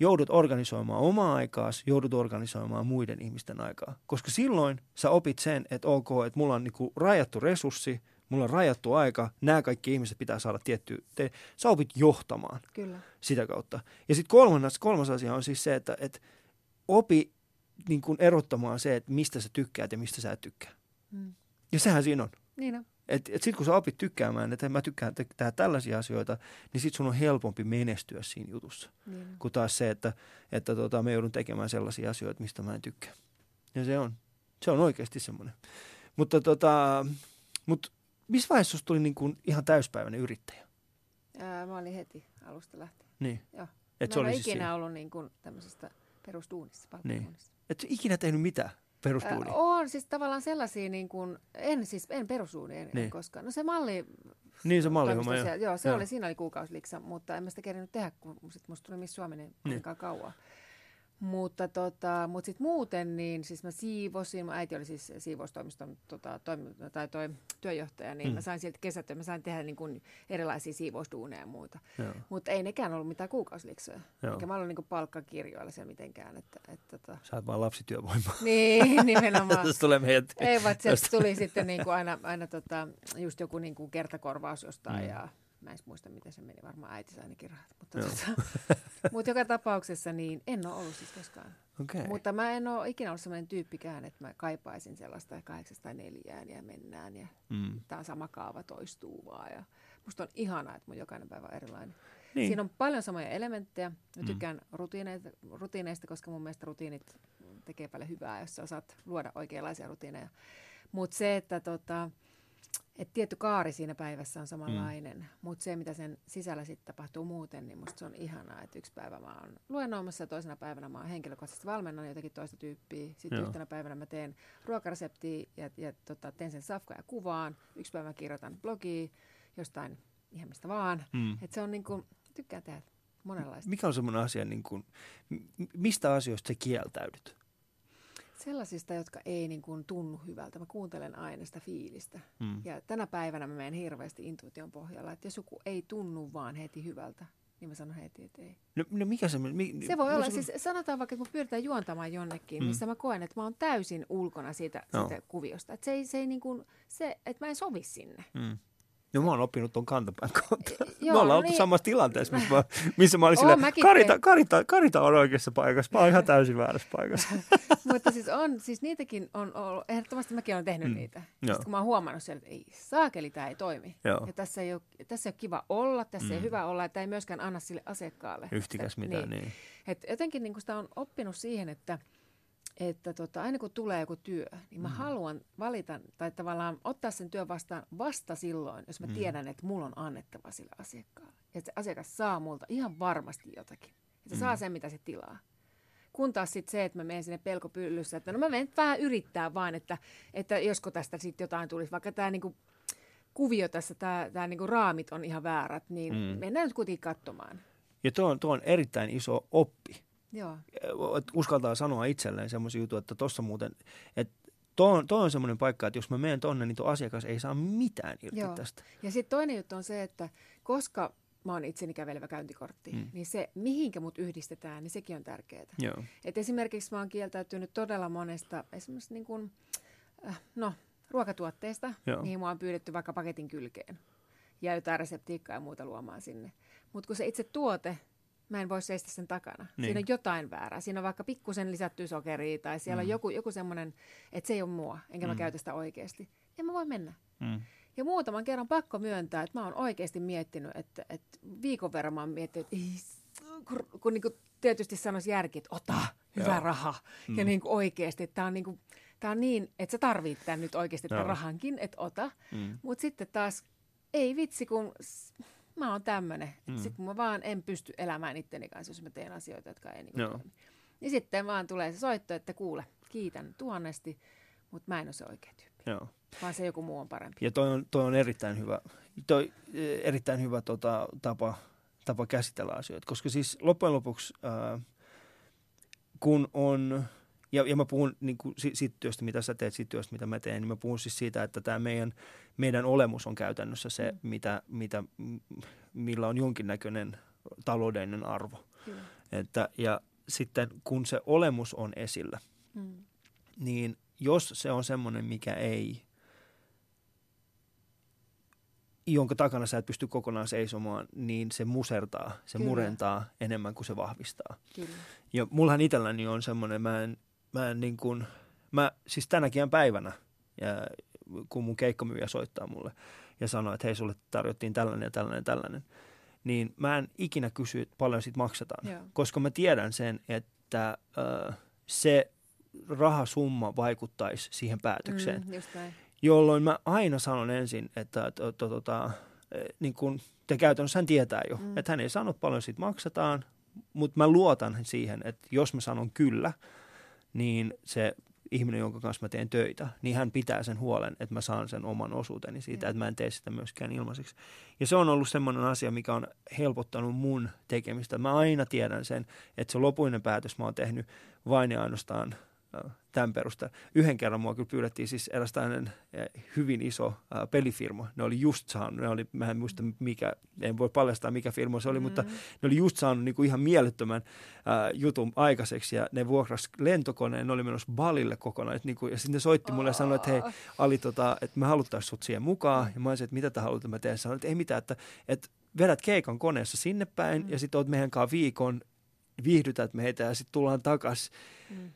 Joudut organisoimaan omaa aikaas, joudut organisoimaan muiden ihmisten aikaa. Koska silloin sä opit sen, että ok, että mulla on niinku rajattu resurssi, mulla on rajattu aika, nämä kaikki ihmiset pitää saada tiettyä, te, sä opit johtamaan Kyllä. sitä kautta. Ja sitten kolmas, kolmas asia on siis se, että, että opi niin kuin erottamaan se, että mistä sä tykkäät ja mistä sä et tykkää. Mm. Ja sehän siinä on. Niin on. Et, et sitten kun sä opit tykkäämään, että mä tykkään te- tehdä tällaisia asioita, niin sitten sun on helpompi menestyä siinä jutussa. Niin on. Kuin taas se, että, että tota, mä joudun tekemään sellaisia asioita, mistä mä en tykkää. Ja se on, se on oikeasti semmoinen. Mutta tota, mut, missä vaiheessa tuli niin kuin ihan täyspäiväinen yrittäjä? Ää, mä olin heti alusta lähtien. Niin. Joo. Et mä se oli siis ikinä siinä. ollut niin kuin tämmöisestä perusduunissa, palkkaduunissa. Et ikinä tehnyt mitään perustuunia. Ää, on siis tavallaan sellaisia, niin kuin, en siis, en perusduunia en, Niin. niin. koskaan. No se malli... Niin se mallihomma, toimisto joo. Joo, se Joo. oli, siinä oli kuukausiliksa, mutta en mä sitä kerinyt tehdä, kun sit musta tuli Miss Suomi niin kovinkaan kauan. Mutta, tota, mutta sitten muuten, niin siis mä siivosin, mun äiti oli siis siivoustoimiston tota, toimi, tai toi työjohtaja, niin Mm. mä sain sieltä kesätyö, mä sain tehdä niin kuin erilaisia siivousduuneja ja muuta. Joo. Mutta ei nekään ollut mitään kuukausiliksoja. Joo. Eikä mä ollut niin palkkakirjoilla siellä mitenkään. Että, että, tota. Sä oot vaan lapsityövoimaa. [laughs] Niin, nimenomaan. [laughs] Tästä tulee meidät. Ei, vaan sieltä tästä- tuli sitten niin kuin aina, aina tota, just joku niin kuin kertakorvaus jostain mm. ja mä en muista, miten se meni. Varmaan äiti sai ainakin rahat. Mutta, Joo. tota, [laughs] mutta joka tapauksessa niin en ole ollut siis koskaan. Okei. Mutta mä en ole ikinä ollut sellainen tyyppikään, että mä kaipaisin sellaista kahdeksasta neljään ja mennään ja Mm. tämä sama kaava toistuu vaan. Ja musta on ihanaa, että mun jokainen päivä on erilainen. Niin. Siinä on paljon samoja elementtejä. Mä Mm. tykkään rutiineista, rutiineista, koska mun mielestä rutiinit tekee paljon hyvää, jos sä osaat luoda oikeanlaisia rutiineja. Mutta se, että tota, et tietty kaari siinä päivässä on samanlainen, mm. mutta se, mitä sen sisällä sitten tapahtuu muuten, niin musta se on ihanaa, että yksi päivä mä oon luennoimassa ja toisena päivänä mä oon henkilökohtaisesti valmennan jotakin toista tyyppiä. Sitten yhtenä päivänä mä teen ruokareseptiä ja, ja tota, teen sen safkaa ja kuvaan. Yksi päivä mä kirjoitan blogia jostain ihan mistä vaan. Mm. Et se on niin kuin, tykkään tehdä monenlaista. Mikä on semmoinen asia, niin kuin, mistä asioista sä kieltäydyt? Sellaisista, jotka ei niin kuin tunnu hyvältä. Mä kuuntelen aina sitä fiilistä. Mm. Ja tänä päivänä mä menen hirveästi intuition pohjalla, että jos joku ei tunnu vaan heti hyvältä, niin mä sanon heti, että ei. No, no mikä se... Mi, Se voi no olla, siis sanotaan vaikka, että mun pyritään juontamaan jonnekin, Mm. missä mä koen, että mä oon täysin ulkona siitä, Joo. siitä kuviosta. Että se ei, se ei niin kuin, se, että mä en sovi sinne. Mm. No mä oon oppinut ton kantapään kautta. [laughs] Joo, me ollaan no oltu niin. samassa tilanteessa, missä mä, missä mä olin mäkin Karita. Karita, Karita on oikeassa paikassa. Mä oon ihan täysin väärässä paikassa. [laughs] Mutta siis on, siis niitäkin on ollut, ehdottomasti mäkin olen tehnyt Mm. niitä. Joo. Sitten kun mä oon huomannut siellä, että ei saakeli, tämä ei toimi. Joo. Ja tässä ei, ole, tässä ei ole kiva olla, tässä mm. ei hyvä olla, että ei myöskään anna sille asiakkaalle. Yhtikäs mitään, niin. Et jotenkin niin sitä on oppinut siihen, että, että tota, aina kun tulee joku työ, niin mä Mm. haluan valita tai tavallaan ottaa sen työn vastaan vasta silloin, jos mä Mm. tiedän, että mulla on annettava sille asiakkaalle. Ja että se asiakas saa multa ihan varmasti jotakin. Että se Mm. saa sen, mitä se tilaa. Kun taas sitten se, että mä menen sinne pelkopyllyssä, että no mä menen vähän yrittää vaan, että, että josko tästä sitten jotain tulisi. Vaikka tämä niinku kuvio tässä, tämä niinku raamit on ihan väärät, niin mm. mennään nyt kuitenkin katsomaan. Ja tuo on, tuo on erittäin iso oppi. Joo. että uskaltaa sanoa itselleen semmoisia juttuja, että tuossa muuten, että tuo on, toi on semmoinen paikka, että jos mä menen tonne, niin tuo asiakas ei saa mitään irti Joo. tästä. Ja sitten toinen juttu on se, että koska mä oon itseni kävelevä käyntikortti, Mm. niin se, mihinkä mut yhdistetään, niin sekin on tärkeää. Joo. Et esimerkiksi mä oon kieltäytynyt todella monesta, esimerkiksi niin kuin, äh, no, ruokatuotteista, Joo. mihin mua on pyydetty vaikka paketin kylkeen. Ja jotain reseptiikkaa ja muuta luomaan sinne. Mutta kun se itse tuote, mä en voi seistä sen takana. Niin. Siinä on jotain väärää. Siinä on vaikka pikkusen lisättyä sokeria tai siellä Mm. on joku, joku semmoinen, että se ei ole mua, enkä mä Mm. käytä sitä oikeasti. En mä voi mennä. Mm. Ja muutaman kerran pakko myöntää, että mä oon oikeasti miettinyt, että, että viikon verran mä oon miettinyt, että kun, kun niin kuin tietysti sanoisi järki, että ota hyvä Joo. raha. Mm. Ja niin kuin oikeasti, että tämä on, niin kuin, tää on niin, että sä tarvit tämän nyt oikeasti tämän Joo. rahankin, että ota. Mm. Mutta sitten taas, ei vitsi, kun mä oon tämmöinen. Mm. Sitten kun mä vaan en pysty elämään itteni kanssa, jos mä teen asioita, jotka ei niin toimi. Niin sitten vaan tulee se soitto, että kuule, kiitän tuhannesti, mutta mä en ole se oikea tyyppi. Joo. vaan se joku muu on parempi. Ja toi on, toi on erittäin hyvä, toi, eh, erittäin hyvä tota, tapa, tapa käsitellä asioita, koska siis loppujen lopuksi ää, kun on, ja, ja mä puhun niin kuin siitä työstä, mitä sä teet, siitä työstä, mitä mä teen, niin mä puhun siis siitä, että tämä meidän, meidän olemus on käytännössä se, mm. mitä, mitä, millä on jonkinnäköinen taloudellinen arvo. Kyllä. Että, ja sitten kun se olemus on esillä, mm. niin jos se on semmoinen, mikä ei, jonka takana sä et pysty kokonaan seisomaan, niin se musertaa, se Kyllä. murentaa enemmän kuin se vahvistaa. Kyllä. Ja mullahan itselläni on semmoinen, mä en, mä en niin kuin, mä siis tänäkin päivänä, ja kun mun keikkamyyjä soittaa mulle ja sanoo, että hei sulle tarjottiin tällainen ja tällainen ja tällainen, niin mä en ikinä kysy, että paljon siitä maksetaan, Joo. koska mä tiedän sen, että ö, se rahasumma vaikuttaisi siihen päätökseen. Mm, jolloin mä aina sanon ensin, että to, to, tota, e, niin kun, te käytännössä hän tietää jo, mm. että hän ei sano paljon siitä maksetaan, mutta mä luotan siihen, että jos mä sanon kyllä, niin se ihminen, jonka kanssa mä teen töitä, niin hän pitää sen huolen, että mä saan sen oman osuuteni siitä, mm. että mä en tee sitä myöskään ilmaiseksi. Ja se on ollut semmoinen asia, mikä on helpottanut mun tekemistä. Mä aina tiedän sen, että se lopuinen päätös mä oon tehnyt vain ja ainoastaan tämän perusteella. Yhden kerran mua kyllä pyydettiin siis eräs tämmöinen hyvin iso pelifirma. Ne oli just saanut, ne oli, mä en muista mikä, en voi paljastaa mikä firma se oli, mm. mutta ne oli just saanut niin kuin ihan mielettömän ää, jutun aikaiseksi ja ne vuokras lentokoneen, ne oli menossa Balille kokonaan. Et, niin kuin, ja sitten ne soitti mulle ja sanoi, että hei Ali, tota, että me haluttaisiin sut siihen mukaan. Ja mä olisin, että mitä te haluatte mä teen? Sanoin, että ei mitään, että, että vedät keikan koneessa sinne päin mm. ja sitten oot meidän kanssa viikon, viihdytät meitä ja sitten tullaan takaisin. Mm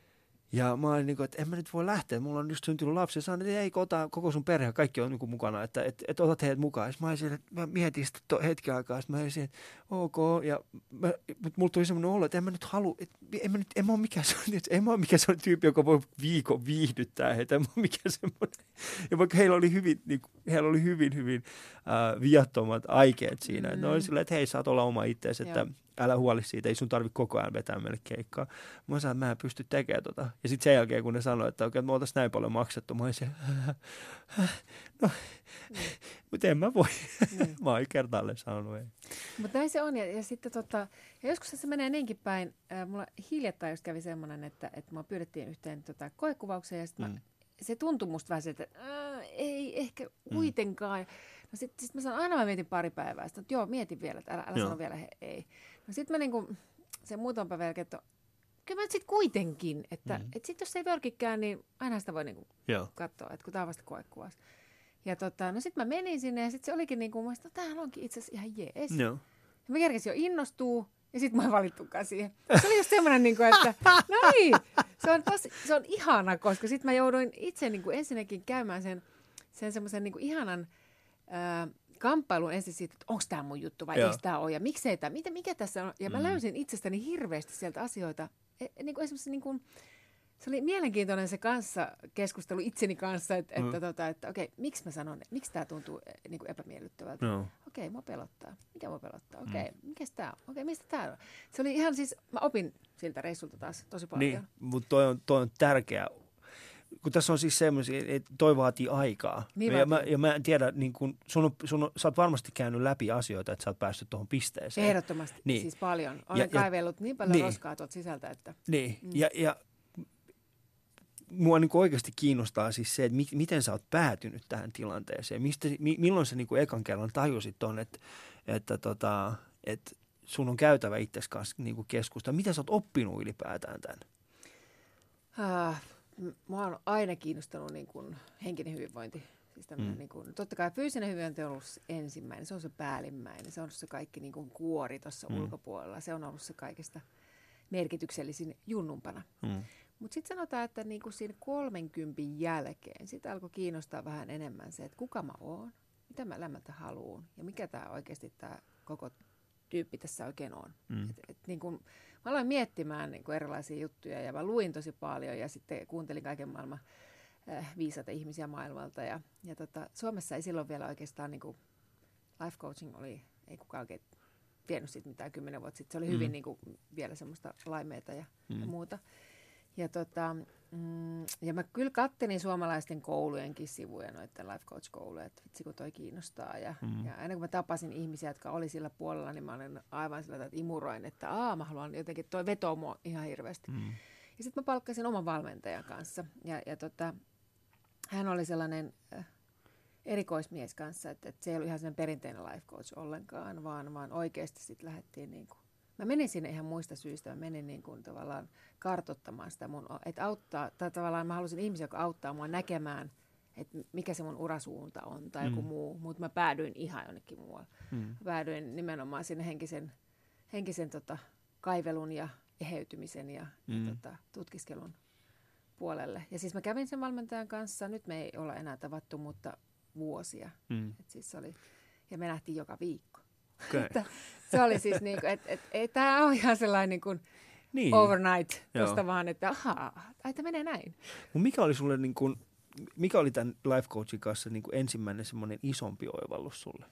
ja mä olin niin kuin, että en mä nyt voi lähteä, mulla on just syntynyt lapsi. Ja sanoin, että ei, ota koko sun perhe, kaikki on niin mukana, että et, et otat heidät mukaan. Ja mä olisin, että mä mietin sitä to, hetken aikaa, sitten mä olisin, että ok. Ja mä, mutta mulla tuli semmoinen olo, että en mä nyt halua, että en mä nyt, en mä ole mikään [laughs] sellainen, en mä ole mikään sellainen tyyppi, joka voi viikon viihdyttää heitä. En mä ole mikään semmoinen. Ja vaikka heillä oli hyvin, niin kuin, heillä oli hyvin, hyvin äh, viattomat aikeet siinä. Mm. Ne oli silleen, että hei, saat olla oma itseäsi, että älä huoli siitä, ei sun tarvi koko ajan vetää meille keikkaa. Mä sanoin, että mä en pysty tekemään tota. Ja sitten sen jälkeen, kun ne sanoi, että okei, me oltaisiin näin paljon maksettu, mä olisin, no, mm. mutta en mä voi. Mm. [laughs] mä oon kertaalleen sanonut ei. Mutta näin se on. Ja, ja sitten tota, ja joskus se menee niinkin päin. Äh, mulla hiljattain just kävi semmoinen, että, että mä pyydettiin yhteen tota, koekuvaukseen ja sitten mm. se tuntui musta vähän että äh, ei ehkä mm. kuitenkaan. Mm. No sitten sit mä sanon, aina mä mietin pari päivää. Sitten, että joo, mietin vielä, että älä, älä sano vielä he, ei. No sitten mä niinku, se muutama päivä jälkeen, että kyllä mä sitten kuitenkin, että mm. et sit jos ei vörkikään, niin aina sitä voi niinku katsoa, että kun tämä on vasta koekuvaus. Ja tota, no sitten mä menin sinne ja sitten se olikin niin kuin, että no tämähän onkin itse asiassa ihan jees. No. Ja mä kerkesin jo innostuu ja sitten mä en valittukaan siihen. Se oli just semmoinen, niin kuin, että [laughs] no niin, se on, tosi, se on ihana, koska sitten mä jouduin itse niin kuin ensinnäkin käymään sen, sen semmoisen niin kuin ihanan ää, kamppailun ensin siitä, että onko tämä mun juttu vai eikö tämä ole ja miksei tämä, mitä, mikä tässä on. Ja mä mm. löysin itsestäni hirveästi sieltä asioita, e, niin kuin esimerkiksi niin kuin, se oli mielenkiintoinen se kanssa keskustelu itseni kanssa, että, mm. että, tota, että okei, miksi mä sanon, miksi tämä tuntuu e, niin kuin epämiellyttävältä. No. Okei, mua pelottaa. Mikä mua pelottaa? Okei, mm. mikä tämä on? Okei, mistä tämä on? Se oli ihan siis, mä opin siltä reissulta taas tosi paljon. Niin, mutta toi on, toi on tärkeä kun tässä on siis semmoisia, että toi vaatii aikaa. Niin ja, mä, ja mä en tiedä, niin kun sun, on, sun on, sä oot varmasti käynyt läpi asioita, että sä oot päässyt tuohon pisteeseen. Ehdottomasti, niin. siis paljon. Olen ja, kaivellut niin paljon niin. roskaa tuolta sisältä, että... Niin, mm. ja, ja mua niin oikeasti kiinnostaa siis se, että mi- miten sä oot päätynyt tähän tilanteeseen. Mistä, mi- milloin sä niin ekan kerran tajusit on, että, että, tota, että sun on käytävä itsesi kanssa niin keskusta. Mitä sä oot oppinut ylipäätään tämän? Uh, mua on aina kiinnostanut niin kuin henkinen hyvinvointi. Siis mm. niin kuin, totta kai fyysinen hyvinvointi on ollut ensimmäinen, se on se päällimmäinen, se on ollut se kaikki niin kuin kuori tuossa mm. ulkopuolella, se on ollut se kaikista merkityksellisin junnumpana. Mm. Mutta sitten sanotaan, että niinku siinä 30 jälkeen sitten alkoi kiinnostaa vähän enemmän se, että kuka mä oon, mitä mä elämältä haluan ja mikä tämä oikeasti tämä koko tyyppi tässä oikein on. Mm. Et, et niin kun, mä aloin miettimään niin erilaisia juttuja ja mä luin tosi paljon ja sitten kuuntelin kaiken maailman äh, viisaita ihmisiä maailmalta. Ja, ja tota, Suomessa ei silloin vielä oikeastaan niin kuin life coaching oli, ei kukaan oikein tiennyt siitä mitään kymmenen vuotta sitten. Se oli hyvin mm. niin kuin, vielä semmoista laimeita ja, mm. ja muuta. Ja tota, Mm, ja mä kyllä kattelin suomalaisten koulujenkin sivuja, noiden life coach kouluja, että vitsi kun toi kiinnostaa. Ja, mm. ja aina kun mä tapasin ihmisiä, jotka oli sillä puolella, niin mä olin aivan sillä että imuroin, että aa mä haluan jotenkin, toi vetoo mua ihan hirveästi. Mm. Ja sitten mä palkkasin oman valmentajan kanssa. Ja, ja tota, hän oli sellainen äh, erikoismies kanssa, että, että se ei ollut ihan sellainen perinteinen life coach ollenkaan, vaan, vaan oikeasti sitten lähdettiin niin kuin Mä menin sinne ihan muista syistä. Mä menin niin kuin tavallaan kartottamaan sitä mun, että auttaa, tai tavallaan mä halusin ihmisiä, jotka auttaa mua näkemään, että mikä se mun urasuunta on tai mm. joku muu. Mutta mä päädyin ihan jonnekin muualle. Mm. päädyin nimenomaan sinne henkisen, henkisen tota, kaivelun ja eheytymisen ja, mm. ja tota, tutkiskelun puolelle. Ja siis mä kävin sen valmentajan kanssa, nyt me ei olla enää tavattu, mutta vuosia. Mm. Et siis oli, ja me nähtiin joka viikko. Okay. että se oli siis niin kuin, että, että ei tämä ole ihan sellainen niin kuin niin. overnight tuosta vaan, että ahaa, että menee näin. Mut mikä oli sulle niin kuin, mikä oli tämän life coachin kanssa niin kuin ensimmäinen semmoinen isompi oivallus sulle?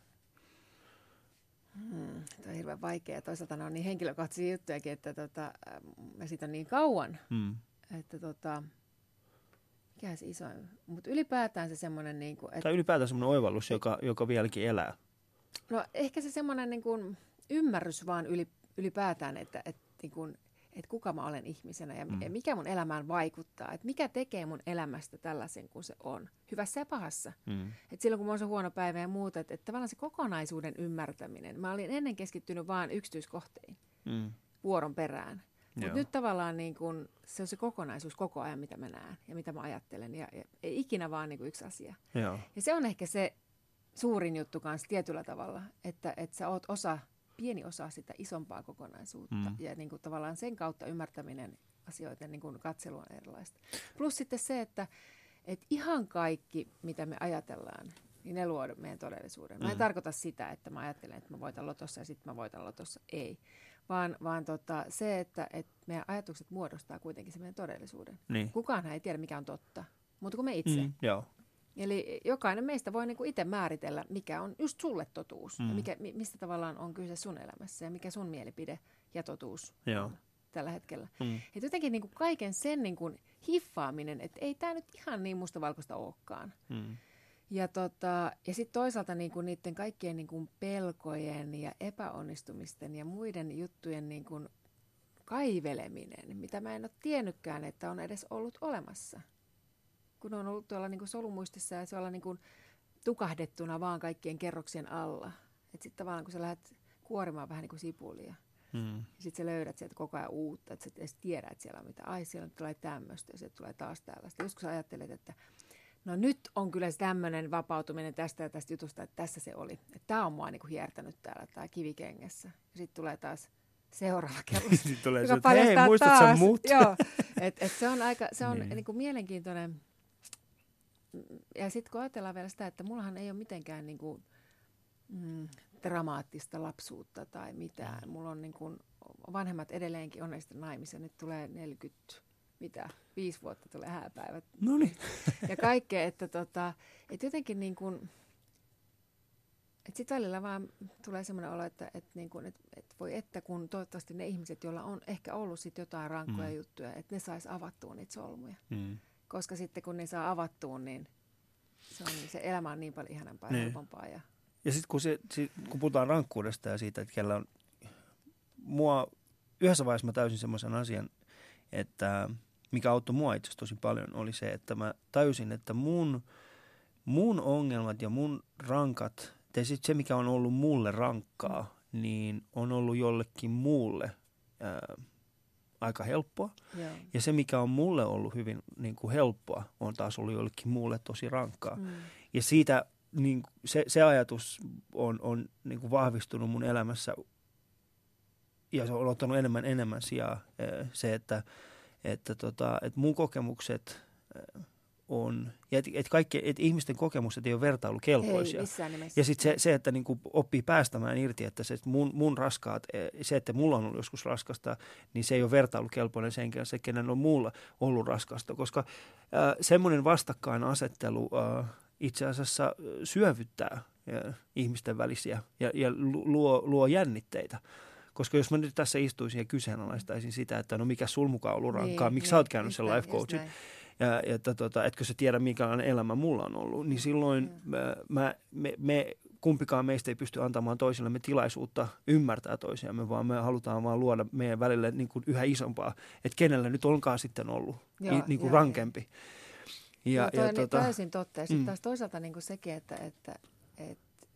Hmm, Tämä on hirveän vaikea. Toisaalta ne on niin henkilökohtaisia juttujakin, että tota, mä siitä on niin kauan, hmm. että tota, mikä se isoin. Mutta ylipäätään se semmoinen... Niin kuin, että, tai ylipäätään semmoinen oivallus, joka, joka vieläkin elää. No ehkä se semmoinen niin kuin ymmärrys vaan yli, ylipäätään, että, että, niin kuin, että kuka mä olen ihmisenä ja mm. mikä mun elämään vaikuttaa. Että mikä tekee mun elämästä tällaisen kuin se on, hyvässä ja pahassa. Mm. Että silloin kun mulla on se huono päivä ja muuta, että, että tavallaan se kokonaisuuden ymmärtäminen. Mä olin ennen keskittynyt vain yksityiskohtiin mm. vuoron perään. Mutta nyt tavallaan niin kun, se on se kokonaisuus koko ajan, mitä mä näen ja mitä mä ajattelen. Ja, ja ei ikinä vaan niin yksi asia. Joo. Ja se on ehkä se suurin juttu kanssa tietyllä tavalla, että, että sä oot osa, pieni osa sitä isompaa kokonaisuutta. Mm. Ja niin kuin tavallaan sen kautta ymmärtäminen asioiden niin kuin katselu on erilaista. Plus sitten se, että, että ihan kaikki, mitä me ajatellaan, niin ne luo meidän todellisuuden. Mä en mm. tarkoita sitä, että mä ajattelen, että mä voitan lotossa ja sitten mä voitan lotossa. Ei. Vaan, vaan tota, se, että, että meidän ajatukset muodostaa kuitenkin se meidän todellisuuden. Niin. Kukaan ei tiedä, mikä on totta, mutta kuin me itse. Mm, joo. Eli jokainen meistä voi niinku itse määritellä, mikä on just sulle totuus mm. ja mikä, mistä tavallaan on kyse sun elämässä ja mikä sun mielipide ja totuus Joo. on tällä hetkellä. Mm. Et jotenkin niinku kaiken sen niinku hiffaaminen, että ei tämä nyt ihan niin mustavalkoista olekaan. Mm. Ja, tota, ja sitten toisaalta niinku niiden kaikkien niinku pelkojen ja epäonnistumisten ja muiden juttujen niinku kaiveleminen, mitä mä en ole tiennytkään, että on edes ollut olemassa – kun on ollut tuolla niin kuin solumuistissa ja se olla niin kuin tukahdettuna vaan kaikkien kerroksien alla. Että sitten tavallaan kun sä lähdet kuorimaan vähän niin kuin sipulia, mm. ja sitten sä löydät sieltä koko ajan uutta, että sä edes tiedä, että siellä on mitä. Ai, siellä tulee tämmöistä ja sieltä tulee taas tällaista. Joskus ajattelet, että no nyt on kyllä tämmöinen vapautuminen tästä ja tästä jutusta, että tässä se oli. Että tämä on mua niin kuin hiertänyt täällä, tämä kivikengessä. Ja sitten tulee taas seuraava [laughs] kello. sitten tulee se, että hei, muistatko taas. mut? Joo, [laughs] et, et se on aika, se on niin. Niin kuin mielenkiintoinen ja sitten kun ajatellaan vielä sitä, että mullahan ei ole mitenkään niin kuin, mm, dramaattista lapsuutta tai mitään. Mulla on niin kuin, vanhemmat edelleenkin onnellisesti naimissa. Nyt tulee 40, mitä, viisi vuotta tulee hääpäivät. No niin. [laughs] Ja kaikkea, että tota, et jotenkin niin kuin, että sitten välillä vaan tulee semmoinen olo, että, että, niin kuin, että, että voi että kun toivottavasti ne ihmiset, joilla on ehkä ollut sit jotain rankkoja mm. juttuja, että ne sais avattua niitä solmuja. Mm koska sitten kun ne saa avattuun, niin se, on, se elämä on niin paljon ihanampaa ja niin. helpompaa. Ja, ja sitten kun, se, kun puhutaan rankkuudesta ja siitä, että kellä on, mua, yhdessä vaiheessa mä täysin semmoisen asian, että mikä auttoi mua itse tosi paljon, oli se, että mä täysin, että mun, mun ongelmat ja mun rankat, tai sitten se, mikä on ollut mulle rankkaa, niin on ollut jollekin muulle ää, aika helppoa. Joo. Ja se, mikä on mulle ollut hyvin niin kuin helppoa, on taas ollut jollekin muulle tosi rankkaa. Mm. Ja siitä niin, se, se ajatus on, on niin kuin vahvistunut mun elämässä ja se on ottanut enemmän enemmän sijaa se, että, että, tota, että mun kokemukset on, ja että et kaikki, et ihmisten kokemukset ei ole vertailukelpoisia. Ei, ja sitten se, se, että niinku oppii päästämään irti, että se, että mun, mun raskaat, e, se, että mulla on ollut joskus raskasta, niin se ei ole vertailukelpoinen sen kanssa, kenen on muulla ollut raskasta, koska äh, semmoinen vastakkainasettelu äh, itse asiassa syövyttää äh, ihmisten välisiä ja, ja luo, luo jännitteitä. Koska jos mä nyt tässä istuisin ja kyseenalaistaisin sitä, että no mikä sul mukaan ollut rankkaa, Niin, miksi niin, sä oot käynyt sen life coachin, näin. Ja, ja että, tota, etkö sä tiedä, minkälainen elämä mulla on ollut, niin silloin Mm. mä, mä, me, me kumpikaan meistä ei pysty antamaan toisillemme tilaisuutta ymmärtää toisiamme, vaan me halutaan vaan luoda meidän välille niin kuin yhä isompaa, että kenellä nyt onkaan sitten ollut Joo, niin kuin joo, rankempi. Ja, Ja, toi ja, on tota, täysin totta. Ja sitten mm. taas toisaalta niin kuin sekin, että, että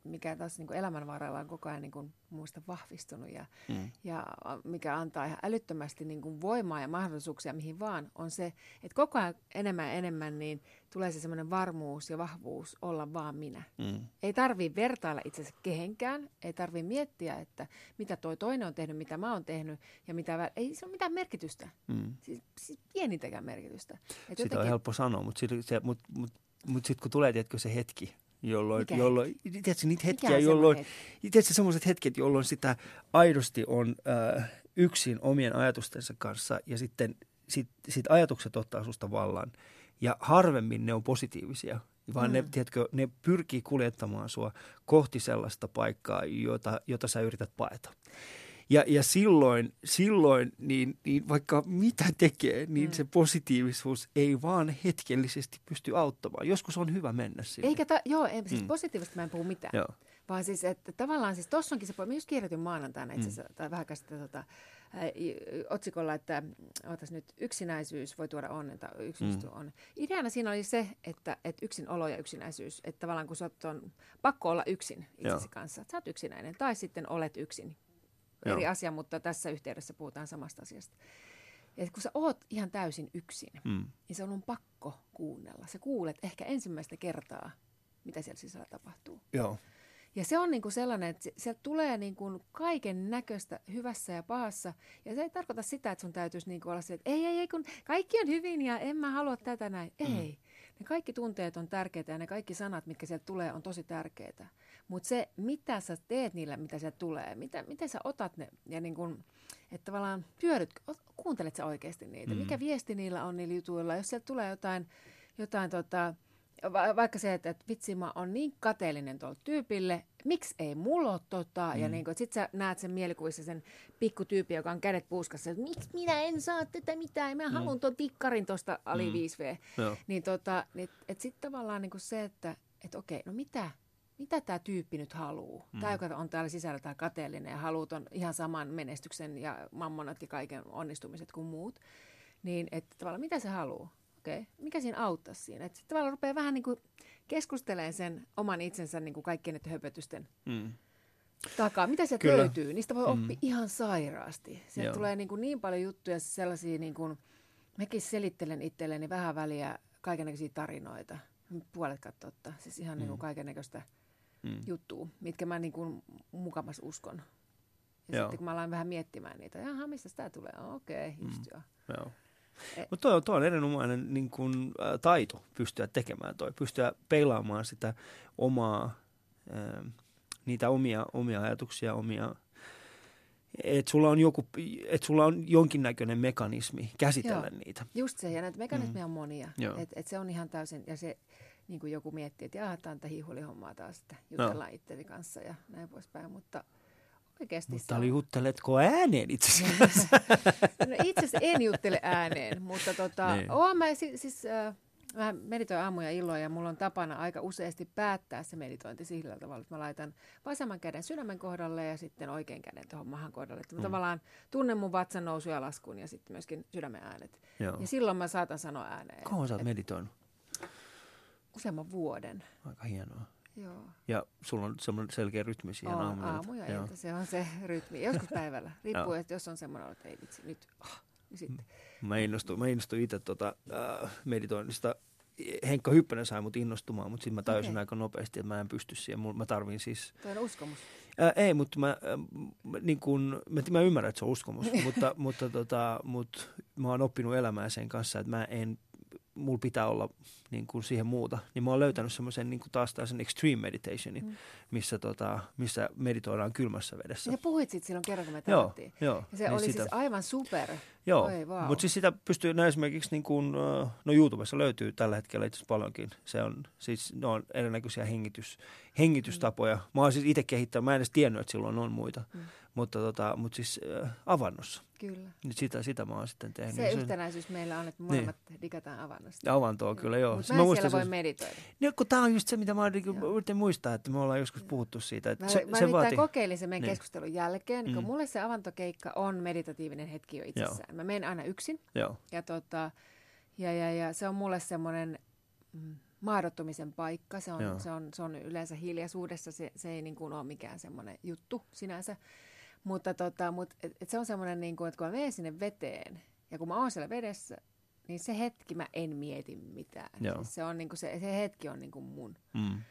mikä taas niin kuin elämän varrella on koko ajan niin kuin, muista vahvistunut ja, mm, ja mikä antaa ihan älyttömästi niin kuin voimaa ja mahdollisuuksia mihin vaan, on se, että koko ajan enemmän ja enemmän niin tulee se semmoinen varmuus ja vahvuus olla vaan minä. mm, Ei tarvii vertailla itsensä kehenkään, ei tarvii miettiä, että mitä toi toinen on tehnyt, mitä mä oon tehnyt ja mitä, vä- ei se ole mitään merkitystä. mm. Siis, siis pienintäkään merkitystä. Et Sitä on helppo sanoa, mutta sitten mut, mut, mut sit kun tulee, tiedätkö, se hetki, jolloin, Mikä jolloin tiedätkö, niitä Mikä hetkiä, on jolloin, semmoinen tiedätkö, semmoiset hetket, jolloin sitä aidosti on äh, yksin omien ajatustensa kanssa ja sitten sit, sit ajatukset ottaa susta vallan. Ja harvemmin ne on positiivisia, vaan mm. ne, tiedätkö, ne pyrkii kuljettamaan sua kohti sellaista paikkaa, jota, jota sä yrität paeta. Ja, ja silloin, silloin niin, niin vaikka mitä tekee, niin Mm. se positiivisuus ei vaan hetkellisesti pysty auttamaan. Joskus on hyvä mennä sinne. Eikä ta- joo, ei, siis Mm. mm. positiivisesti mä en puhu mitään. Joo. Vaan siis, että tavallaan siis tossa onkin se, mä just kirjoitin maanantaina itse asiassa, tai vähän käsittää tota, otsikolla, että ootas nyt, yksinäisyys voi tuoda onnen tai yksinäisyys Mm. onnen. Ideana siinä oli se, että, että yksin olo ja yksinäisyys, että tavallaan kun sä oot on pakko olla yksin itsesi Joo. kanssa, että sä oot yksinäinen, tai sitten olet yksin. Joo. Eri asia, mutta tässä yhteydessä puhutaan samasta asiasta. Ja kun sä oot ihan täysin yksin, Mm. niin se on pakko kuunnella. Sä kuulet ehkä ensimmäistä kertaa, mitä siellä sisällä tapahtuu. Joo. Ja se on niinku sellainen, että sieltä tulee niinku kaiken näköistä hyvässä ja pahassa. Ja se ei tarkoita sitä, että sun täytyisi niinku olla se, että ei, ei, ei, kun kaikki on hyvin ja en mä halua tätä näin. Mm. Ei. Ne kaikki tunteet on tärkeitä ja ne kaikki sanat, mitkä sieltä tulee, on tosi tärkeitä. Mutta se, mitä sä teet niillä, mitä sieltä tulee, mitä, miten sä otat ne ja niin kun, että tavallaan pyöryt, kuuntelet sä oikeasti niitä. Mm. Mikä viesti niillä on niillä jutuilla? Jos sieltä tulee jotain, jotain tota, Va- vaikka se, että, että vitsi mä oon niin kateellinen tuolle tyypille, miksi ei mulla ole tota, mm. ja niin että sit sä näet sen mielikuvissa sen pikkutyyppi, joka on kädet puuskassa, että miksi minä en saa tätä mitään, mä haluan tuon tikkarin tuosta Ali Mm. 5V. Joo. Niin tota, niin, että sitten tavallaan niin se, että että okei, no mitä, mitä tämä tyyppi nyt haluaa? Mm. Tämä, joka on täällä sisällä tämä kateellinen ja haluaa ton ihan saman menestyksen ja mammonat ja kaiken onnistumiset kuin muut, niin että tavallaan mitä se haluaa? Okei, mikä siinä auttaisi siinä? Että sitten tavallaan rupeaa vähän niin kuin keskustelemaan sen oman itsensä niin kuin kaikkien näiden höpötysten Mm. takaa. Mitä sieltä Kyllä. löytyy? Niistä voi Mm. oppia ihan sairaasti. Sieltä Joo. tulee niin, kuin niin paljon juttuja sellaisia, niin kuin, mäkin selittelen itselleni vähän väliä kaikenlaisia tarinoita. Puoletkaan totta. Siis ihan niin kuin Mm. Mm. juttua, mitkä mä niin kuin mukamas uskon. Ja Joo. sitten kun mä alan vähän miettimään niitä, jaha, mistä tämä tulee? Okei, okay, just Mm. joo. Joo. E- Mutta toi, on- toi on erinomainen niin kun, ä, taito pystyä tekemään toi, pystyä peilaamaan sitä omaa, ä, niitä omia, omia ajatuksia, omia, että sulla on joku, et sulla on jonkinnäköinen mekanismi käsitellä Joo. niitä. Just se, ja näitä mekanismeja on monia. Mm. Et, et se on ihan täysin, ja se niin kuin joku miettii, että jaha, tämä on hiihulihommaa taas, että jutellaan itseni kanssa ja näin poispäin, mutta oikeasti Mutta se oli jutteletko ääneen itse asiassa? [laughs] no, itse asiassa en juttele ääneen, mutta tota, Niin. oon mä siis, siis äh, mä meditoin aamuja illoja ja mulla on tapana aika useasti päättää se meditointi sillä tavalla, että mä laitan vasemman käden sydämen kohdalle ja sitten oikean käden tuohon mahan kohdalle. Että mä Mm. tavallaan tunnen mun vatsan nousu ja laskun ja sitten myöskin sydämen äänet. Joo. Ja silloin mä saatan sanoa ääneen. Kauan sä oot meditoinut? Useamman vuoden. Aika hienoa. Joo. Ja sulla on semmoinen selkeä rytmi siihen On, aamu. aamu ja Joo. se on se rytmi. Joskus päivällä. [laughs] Riippuu, että jos on semmoinen, että ei vitsi, nyt, ah, niin sitten. Mä innostuin, mä innostuin itse tota, äh, meditoinnista. Henkka Hyppönen sai mut innostumaan, mutta sitten mä tajusin Okei. aika nopeasti, että mä en pysty siihen. Mä tarvin siis... Toi on uskomus. Ää, ei, mutta mä, äh, niin kun, mä, mä ymmärrän, että se on uskomus, [laughs] mutta, mutta, tota, mutta mä oon oppinut elämään sen kanssa, että mä en, mulla pitää olla niin kuin siihen muuta, niin mä oon löytänyt semmoisen niin kuin taas sen extreme meditationin, mm. missä, tota, missä meditoidaan kylmässä vedessä. Ja puhuit siitä silloin kerran, kun me joo, joo, ja se niin oli sitä, siis aivan super. Joo, wow. mutta siis sitä pystyy, no esimerkiksi niin kuin, no YouTubessa löytyy tällä hetkellä itse paljonkin. Se on, siis ne on erinäköisiä hengitys, hengitystapoja. Mä oon siis itse kehittänyt, mä en edes tiennyt, että silloin on muita. Mm. Mutta, tota, mutta siis äh, avannossa. Kyllä. Niin sitä, sitä mä oon sitten tehnyt. Se yhtenäisyys meillä on, että molemmat niin. digataan avannosta. Ja avantoa kyllä, joo. Mutta mä, mä siellä voi meditoida. Niin, kun tää on just se, mitä mä yritän muistaa, että me ollaan joskus puhuttu siitä. Että mä se, mä se vaati... kokeilin sen meidän niin. keskustelun jälkeen, kun mm. mulle se avantokeikka on meditatiivinen hetki jo itsessään. Joo. Mä menen aina yksin. Joo. Ja, tota, ja, ja, ja se on mulle semmoinen... Mm, maadottumisen paikka. Se on, se on, se on yleensä hiljaisuudessa, se, se ei niin kuin ole mikään semmoinen juttu sinänsä. Mutta tota, mut, et, et se on semmoinen, niin kuin, että kun mä menen sinne veteen ja kun mä oon siellä vedessä, niin se hetki mä en mieti mitään. Siis se, on, niin kuin se, se hetki on niin kuin mun. Mm.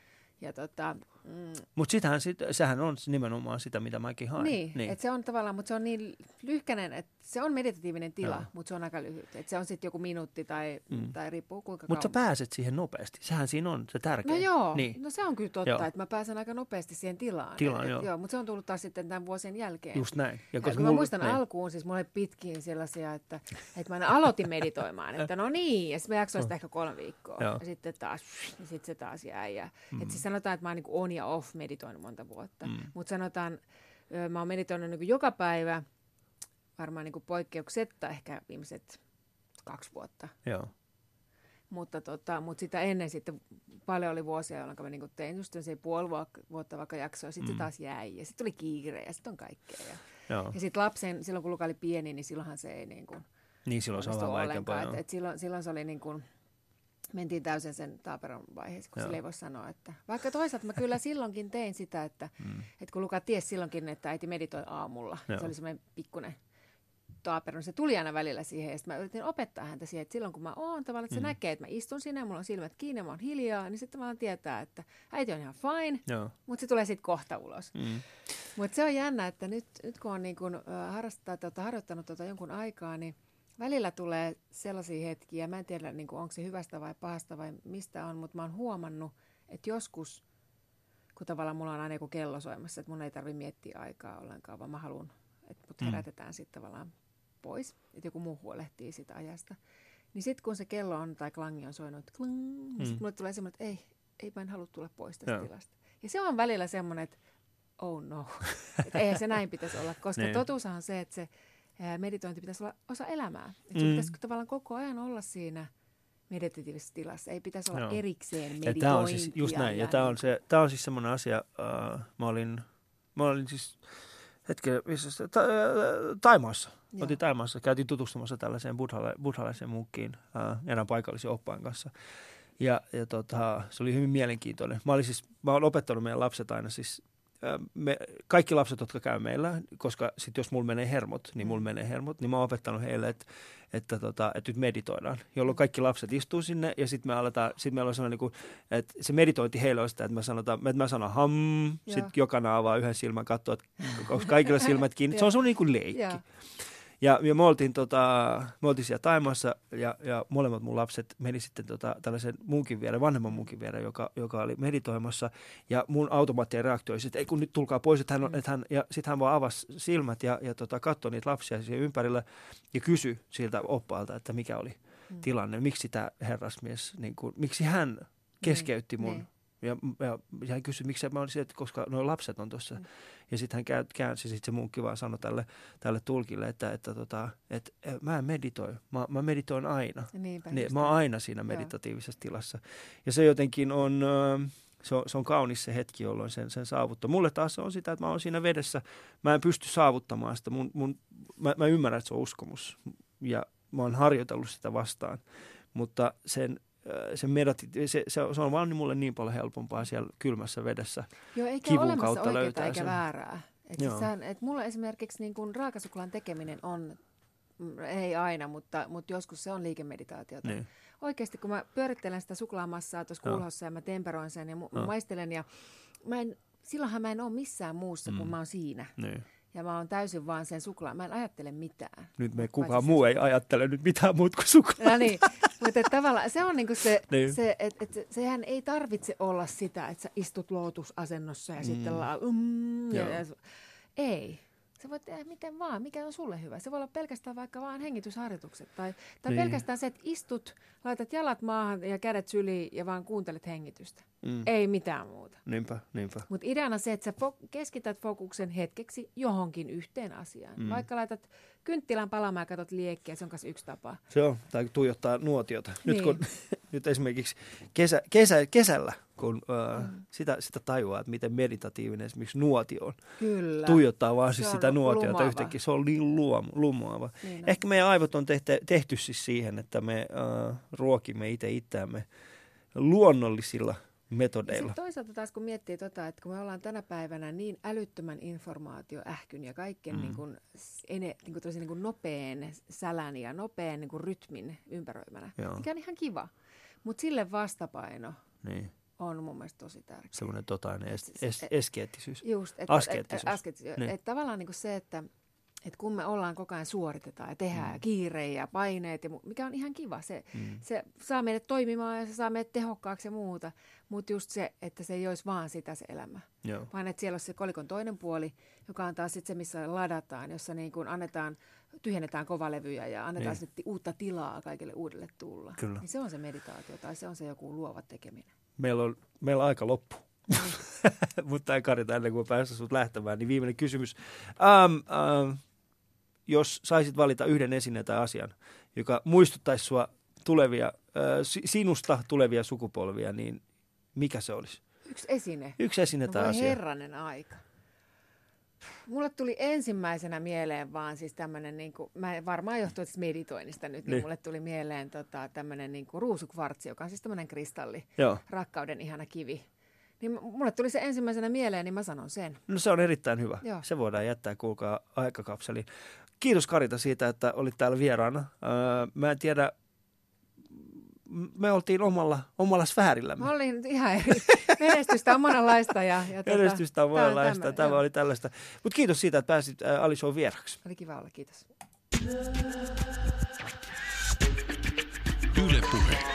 Ja tota, mm, mutta sitähän, sit, sehän on nimenomaan sitä, mitä mäkin haen. Niin, niin. että se on tavallaan, mutta se on niin lyhkänen, että se on meditatiivinen tila, mutta se on aika lyhyt. Että se on sitten joku minuutti tai, mm. tai riippuu kuinka Mutta sä pääset siihen nopeasti, sehän siinä on se tärkeä. No joo, niin. no se on kyllä totta, että mä pääsen aika nopeasti siihen tilaan. Tilaan, joo. joo. Mutta se on tullut taas sitten tämän vuosien jälkeen. Just näin. Ja koska ja, mä muistan niin. alkuun, siis mulla oli pitkiin sellaisia, että, että mä aina aloitin meditoimaan, että no niin, ja sitten mä jaksoin sitä ehkä kolme viikkoa. Joo. Ja sitten taas, ja sitten se taas jäi. Ja, mm. Että siis sanotaan, että mä oon niin on ja off meditoinut monta vuotta. Mm. Mutta sanotaan, mä oon meditoinut niin joka päivä, varmaan niin poikkeuksetta ehkä viimeiset kaksi vuotta. Joo. Mutta, tota, mutta sitä ennen sitten paljon oli vuosia, jolloin mä niin tein just se puoli vuotta vaikka jaksoa, sitten mm. se taas jäi ja sitten tuli kiire ja sitten on kaikkea. Ja, ja sitten lapsen, silloin kun Luka oli pieni, niin silloinhan se ei niin kuin, Niin silloin se on vähän vaikeampaa. Et, et silloin, silloin se oli niin kuin, mentiin täysin sen taaperon vaiheessa, kun sille ei voi sanoa, että vaikka toisaalta mä kyllä silloinkin tein sitä, että, mm. että kun Luka tiesi silloinkin, että äiti meditoi aamulla, Joo. se oli semmoinen pikkuinen taaperon, se tuli aina välillä siihen ja mä yritin opettaa häntä siihen, että silloin kun mä oon tavallaan, että se mm. näkee, että mä istun siinä ja mulla on silmät kiinni ja mä oon hiljaa, niin sitten vaan tietää, että äiti on ihan fine, Joo. mutta se tulee sitten kohta ulos. Mm. Mutta se on jännä, että nyt, nyt kun on niin kun, äh, harrastaa, tota, harjoittanut tota jonkun aikaa, niin välillä tulee sellaisia hetkiä, mä en tiedä niin kuin, onko se hyvästä vai pahasta vai mistä on, mutta mä oon huomannut, että joskus, kun tavallaan mulla on aina joku kello soimassa, että mun ei tarvitse miettiä aikaa ollenkaan, vaan mä haluan, että mut mm. herätetään mm. sitten tavallaan pois, että joku muu huolehtii sitä ajasta. Niin sitten kun se kello on tai klangi on soinut, klang, niin mm. sitten mulle tulee semmoinen, että ei, ei mä en halua tulla pois tästä Joo. tilasta. Ja se on välillä semmoinen, että oh no, [laughs] että eihän se näin pitäisi olla, koska niin. totuushan on se, että se meditointi pitäisi olla osa elämää. Että mm. pitäisi tavallaan koko ajan olla siinä meditatiivisessa tilassa. Ei pitäisi olla Joo. erikseen meditointia. Tämä on siis just näin. Ja, tämä on, se, tämä on siis semmoinen asia, uh, mä olin, mä olin siis hetken, missä ta, Taimaassa. Oltiin Taimaassa, käytiin tutustumassa tällaiseen buddhale, buddhalaiseen munkkiin uh, erään paikallisen oppaan kanssa. Ja, ja tota, se oli hyvin mielenkiintoinen. Mä, olin siis, mä olen opettanut meidän lapset aina siis me, kaikki lapset, jotka käy meillä, koska sitten jos mulla menee hermot, niin mulla mm. menee hermot, niin mä oon opettanut heille, että, että, tota, että nyt meditoidaan, jolloin kaikki lapset istuu sinne ja sitten me aletaan, sit meillä on sellainen, niin kuin, että se meditointi heille on sitä, että mä, sanotaan, että mä sanon ham, sitten jokainen avaa yhden silmän, katsoo, että onko kaikilla silmät kiinni. Se on sun niin kuin leikki. Ja, ja me, oltiin, tota, me oltiin siellä Taimassa ja, ja molemmat mun lapset meni sitten tota, tällaisen munkin viereen, vanhemman munkin viereen, joka, joka oli meditoimassa. Ja mun automaattinen reaktio oli, että ei kun nyt tulkaa pois, että hän, on, että hän, ja sitten hän vaan avasi silmät ja, ja tota, katsoi niitä lapsia siihen ympärillä ja kysyi siltä oppaalta, että mikä oli mm. tilanne, miksi tämä herrasmies, niin kuin, miksi hän niin, keskeytti mun niin. Ja, ja, ja hän kysyi, miksi mä olisin, että koska nuo lapset on tuossa. Mm. Ja sitten hän käänsi, sitten se munkki vaan sanoi tälle, tälle tulkille, että, että, tota, että, että mä en meditoi, mä, mä meditoin aina. Niinpä, niin, mä oon aina siinä meditatiivisessa Joo. tilassa. Ja se jotenkin on, se on, se on kaunis se hetki, jolloin sen, sen saavuttaa. Mulle taas on sitä, että mä oon siinä vedessä, mä en pysty saavuttamaan sitä. Mun, mun, mä, mä ymmärrän, että se on uskomus ja mä oon harjoitellut sitä vastaan. Mutta sen, se, medati, se, se, se on vaan mulle niin paljon helpompaa siellä kylmässä vedessä Joo, eikä kivun kautta löytää eikä sen. väärää. Et siis sehän, et mulle esimerkiksi niin kun raakasuklaan tekeminen on, mm, ei aina, mutta, mutta joskus se on liikemeditaatiota. Niin. Oikeasti kun mä pyörittelen sitä suklaamassaa tuossa kulhossa ja mä temperoin sen ja mu- maistelen ja mä en, silloinhan mä en ole missään muussa, mm. kun mä oon siinä. Niin. Ja mä oon täysin vaan sen suklaan. Mä en ajattele mitään. Nyt me Paitsi kukaan se muu ei ajattele nyt mitään muuta kuin suklaa. No niin, mutta tavallaan se on niinku se, Niin. se että et, sehän ei tarvitse olla sitä, että sä istut lootusasennossa ja mm. sitten la, mm, ja, ja, ei. Sä voit tehdä miten vaan, mikä on sulle hyvä. Se voi olla pelkästään vaikka vaan hengitysharjoitukset. Tai, tai Niin. pelkästään se, että istut, laitat jalat maahan ja kädet syliin ja vaan kuuntelet hengitystä. Mm. Ei mitään muuta. Niinpä, niinpä. Mutta ideana se, että sä fo- keskität fokuksen hetkeksi johonkin yhteen asiaan. Mm. Vaikka laitat kynttilän palamaan ja katsot liekkiä, se on myös yksi tapa. Se on, tai tuijottaa nuotiota. Nyt, Niin. kun, [laughs] nyt esimerkiksi kesä, kesä, kesällä, kun äh, Mm. sitä, sitä tajuaa, että miten meditatiivinen esimerkiksi nuotio on. Kyllä. Tuijottaa vaan Se siis sitä nuotiota lumoava. yhtäkkiä. Se on niin luom, lumoava. Niin on. Ehkä meidän aivot on tehty, tehty siis siihen, että me äh, ruokimme itse itseämme luonnollisilla metodeilla. sit toisaalta taas kun miettii tota, että kun me ollaan tänä päivänä niin älyttömän informaatioähkyn ja kaiken Mm. niin kuin, ene, niin kuin, niin kuin nopean sälän ja nopean niin kuin rytmin ympäröimänä, Joo. mikä on ihan kiva. Mutta sille vastapaino Niin, on mun mielestä tosi tärkeä. semmoinen totainen es, Et es, siis- eskeettisyys. Just, et, Askeettisuus. Et, et, askeettisuus. Niin. Et tavallaan niin kuin se, että et kun me ollaan koko ajan suoritetaan ja tehdään mm. kiireen ja paineet, ja mu- mikä on ihan kiva, se, Mm. se saa meidät toimimaan ja se saa meidät tehokkaaksi ja muuta, mutta just se, että se ei olisi vaan sitä se elämä, Joo. vaan että siellä olisi se kolikon toinen puoli, joka on taas sit se, missä ladataan, jossa niin kuin annetaan, tyhjennetään kovalevyjä ja annetaan Niin. niin. sitten uutta tilaa kaikille uudelle tulla. Kyllä. Niin se on se meditaatio tai se on se joku luova tekeminen. Meillä on, meillä on aika loppu. [laughs] Mutta ei Karita, ennen kuin päästä sut lähtemään, niin viimeinen kysymys. Um, um, jos saisit valita yhden esineen tai asian, joka muistuttaisi sua tulevia, si- sinusta tulevia sukupolvia, niin mikä se olisi? Yksi esine. Yksi esine No tai asia. herranen aika. Mulle tuli ensimmäisenä mieleen vaan siis tämmöinen, niin kuin, mä varmaan johtuu tästä meditoinnista nyt, niin, Niin. mulle tuli mieleen tota, tämmöinen niin kuin ruusukvartsi, joka on siis tämmöinen kristalli, Joo. rakkauden ihana kivi. Niin mulle tuli se ensimmäisenä mieleen, niin mä sanon sen. No se on erittäin hyvä. Joo. Se voidaan jättää, kuulkaa, aikakapseliin. Kiitos Karita siitä, että olit täällä vieraana. Öö, mä en tiedä, me oltiin omalla, omalla sfäärillämme. Mä olin ihan eri. Menestystä on monenlaista. Ja, ja tota, Menestystä on monenlaista. tämmönen, Tämä joo. oli tällaista. Mutta kiitos siitä, että pääsit ää, Ali Show vieraksi. Oli kiva olla, kiitos. Yle Puhe.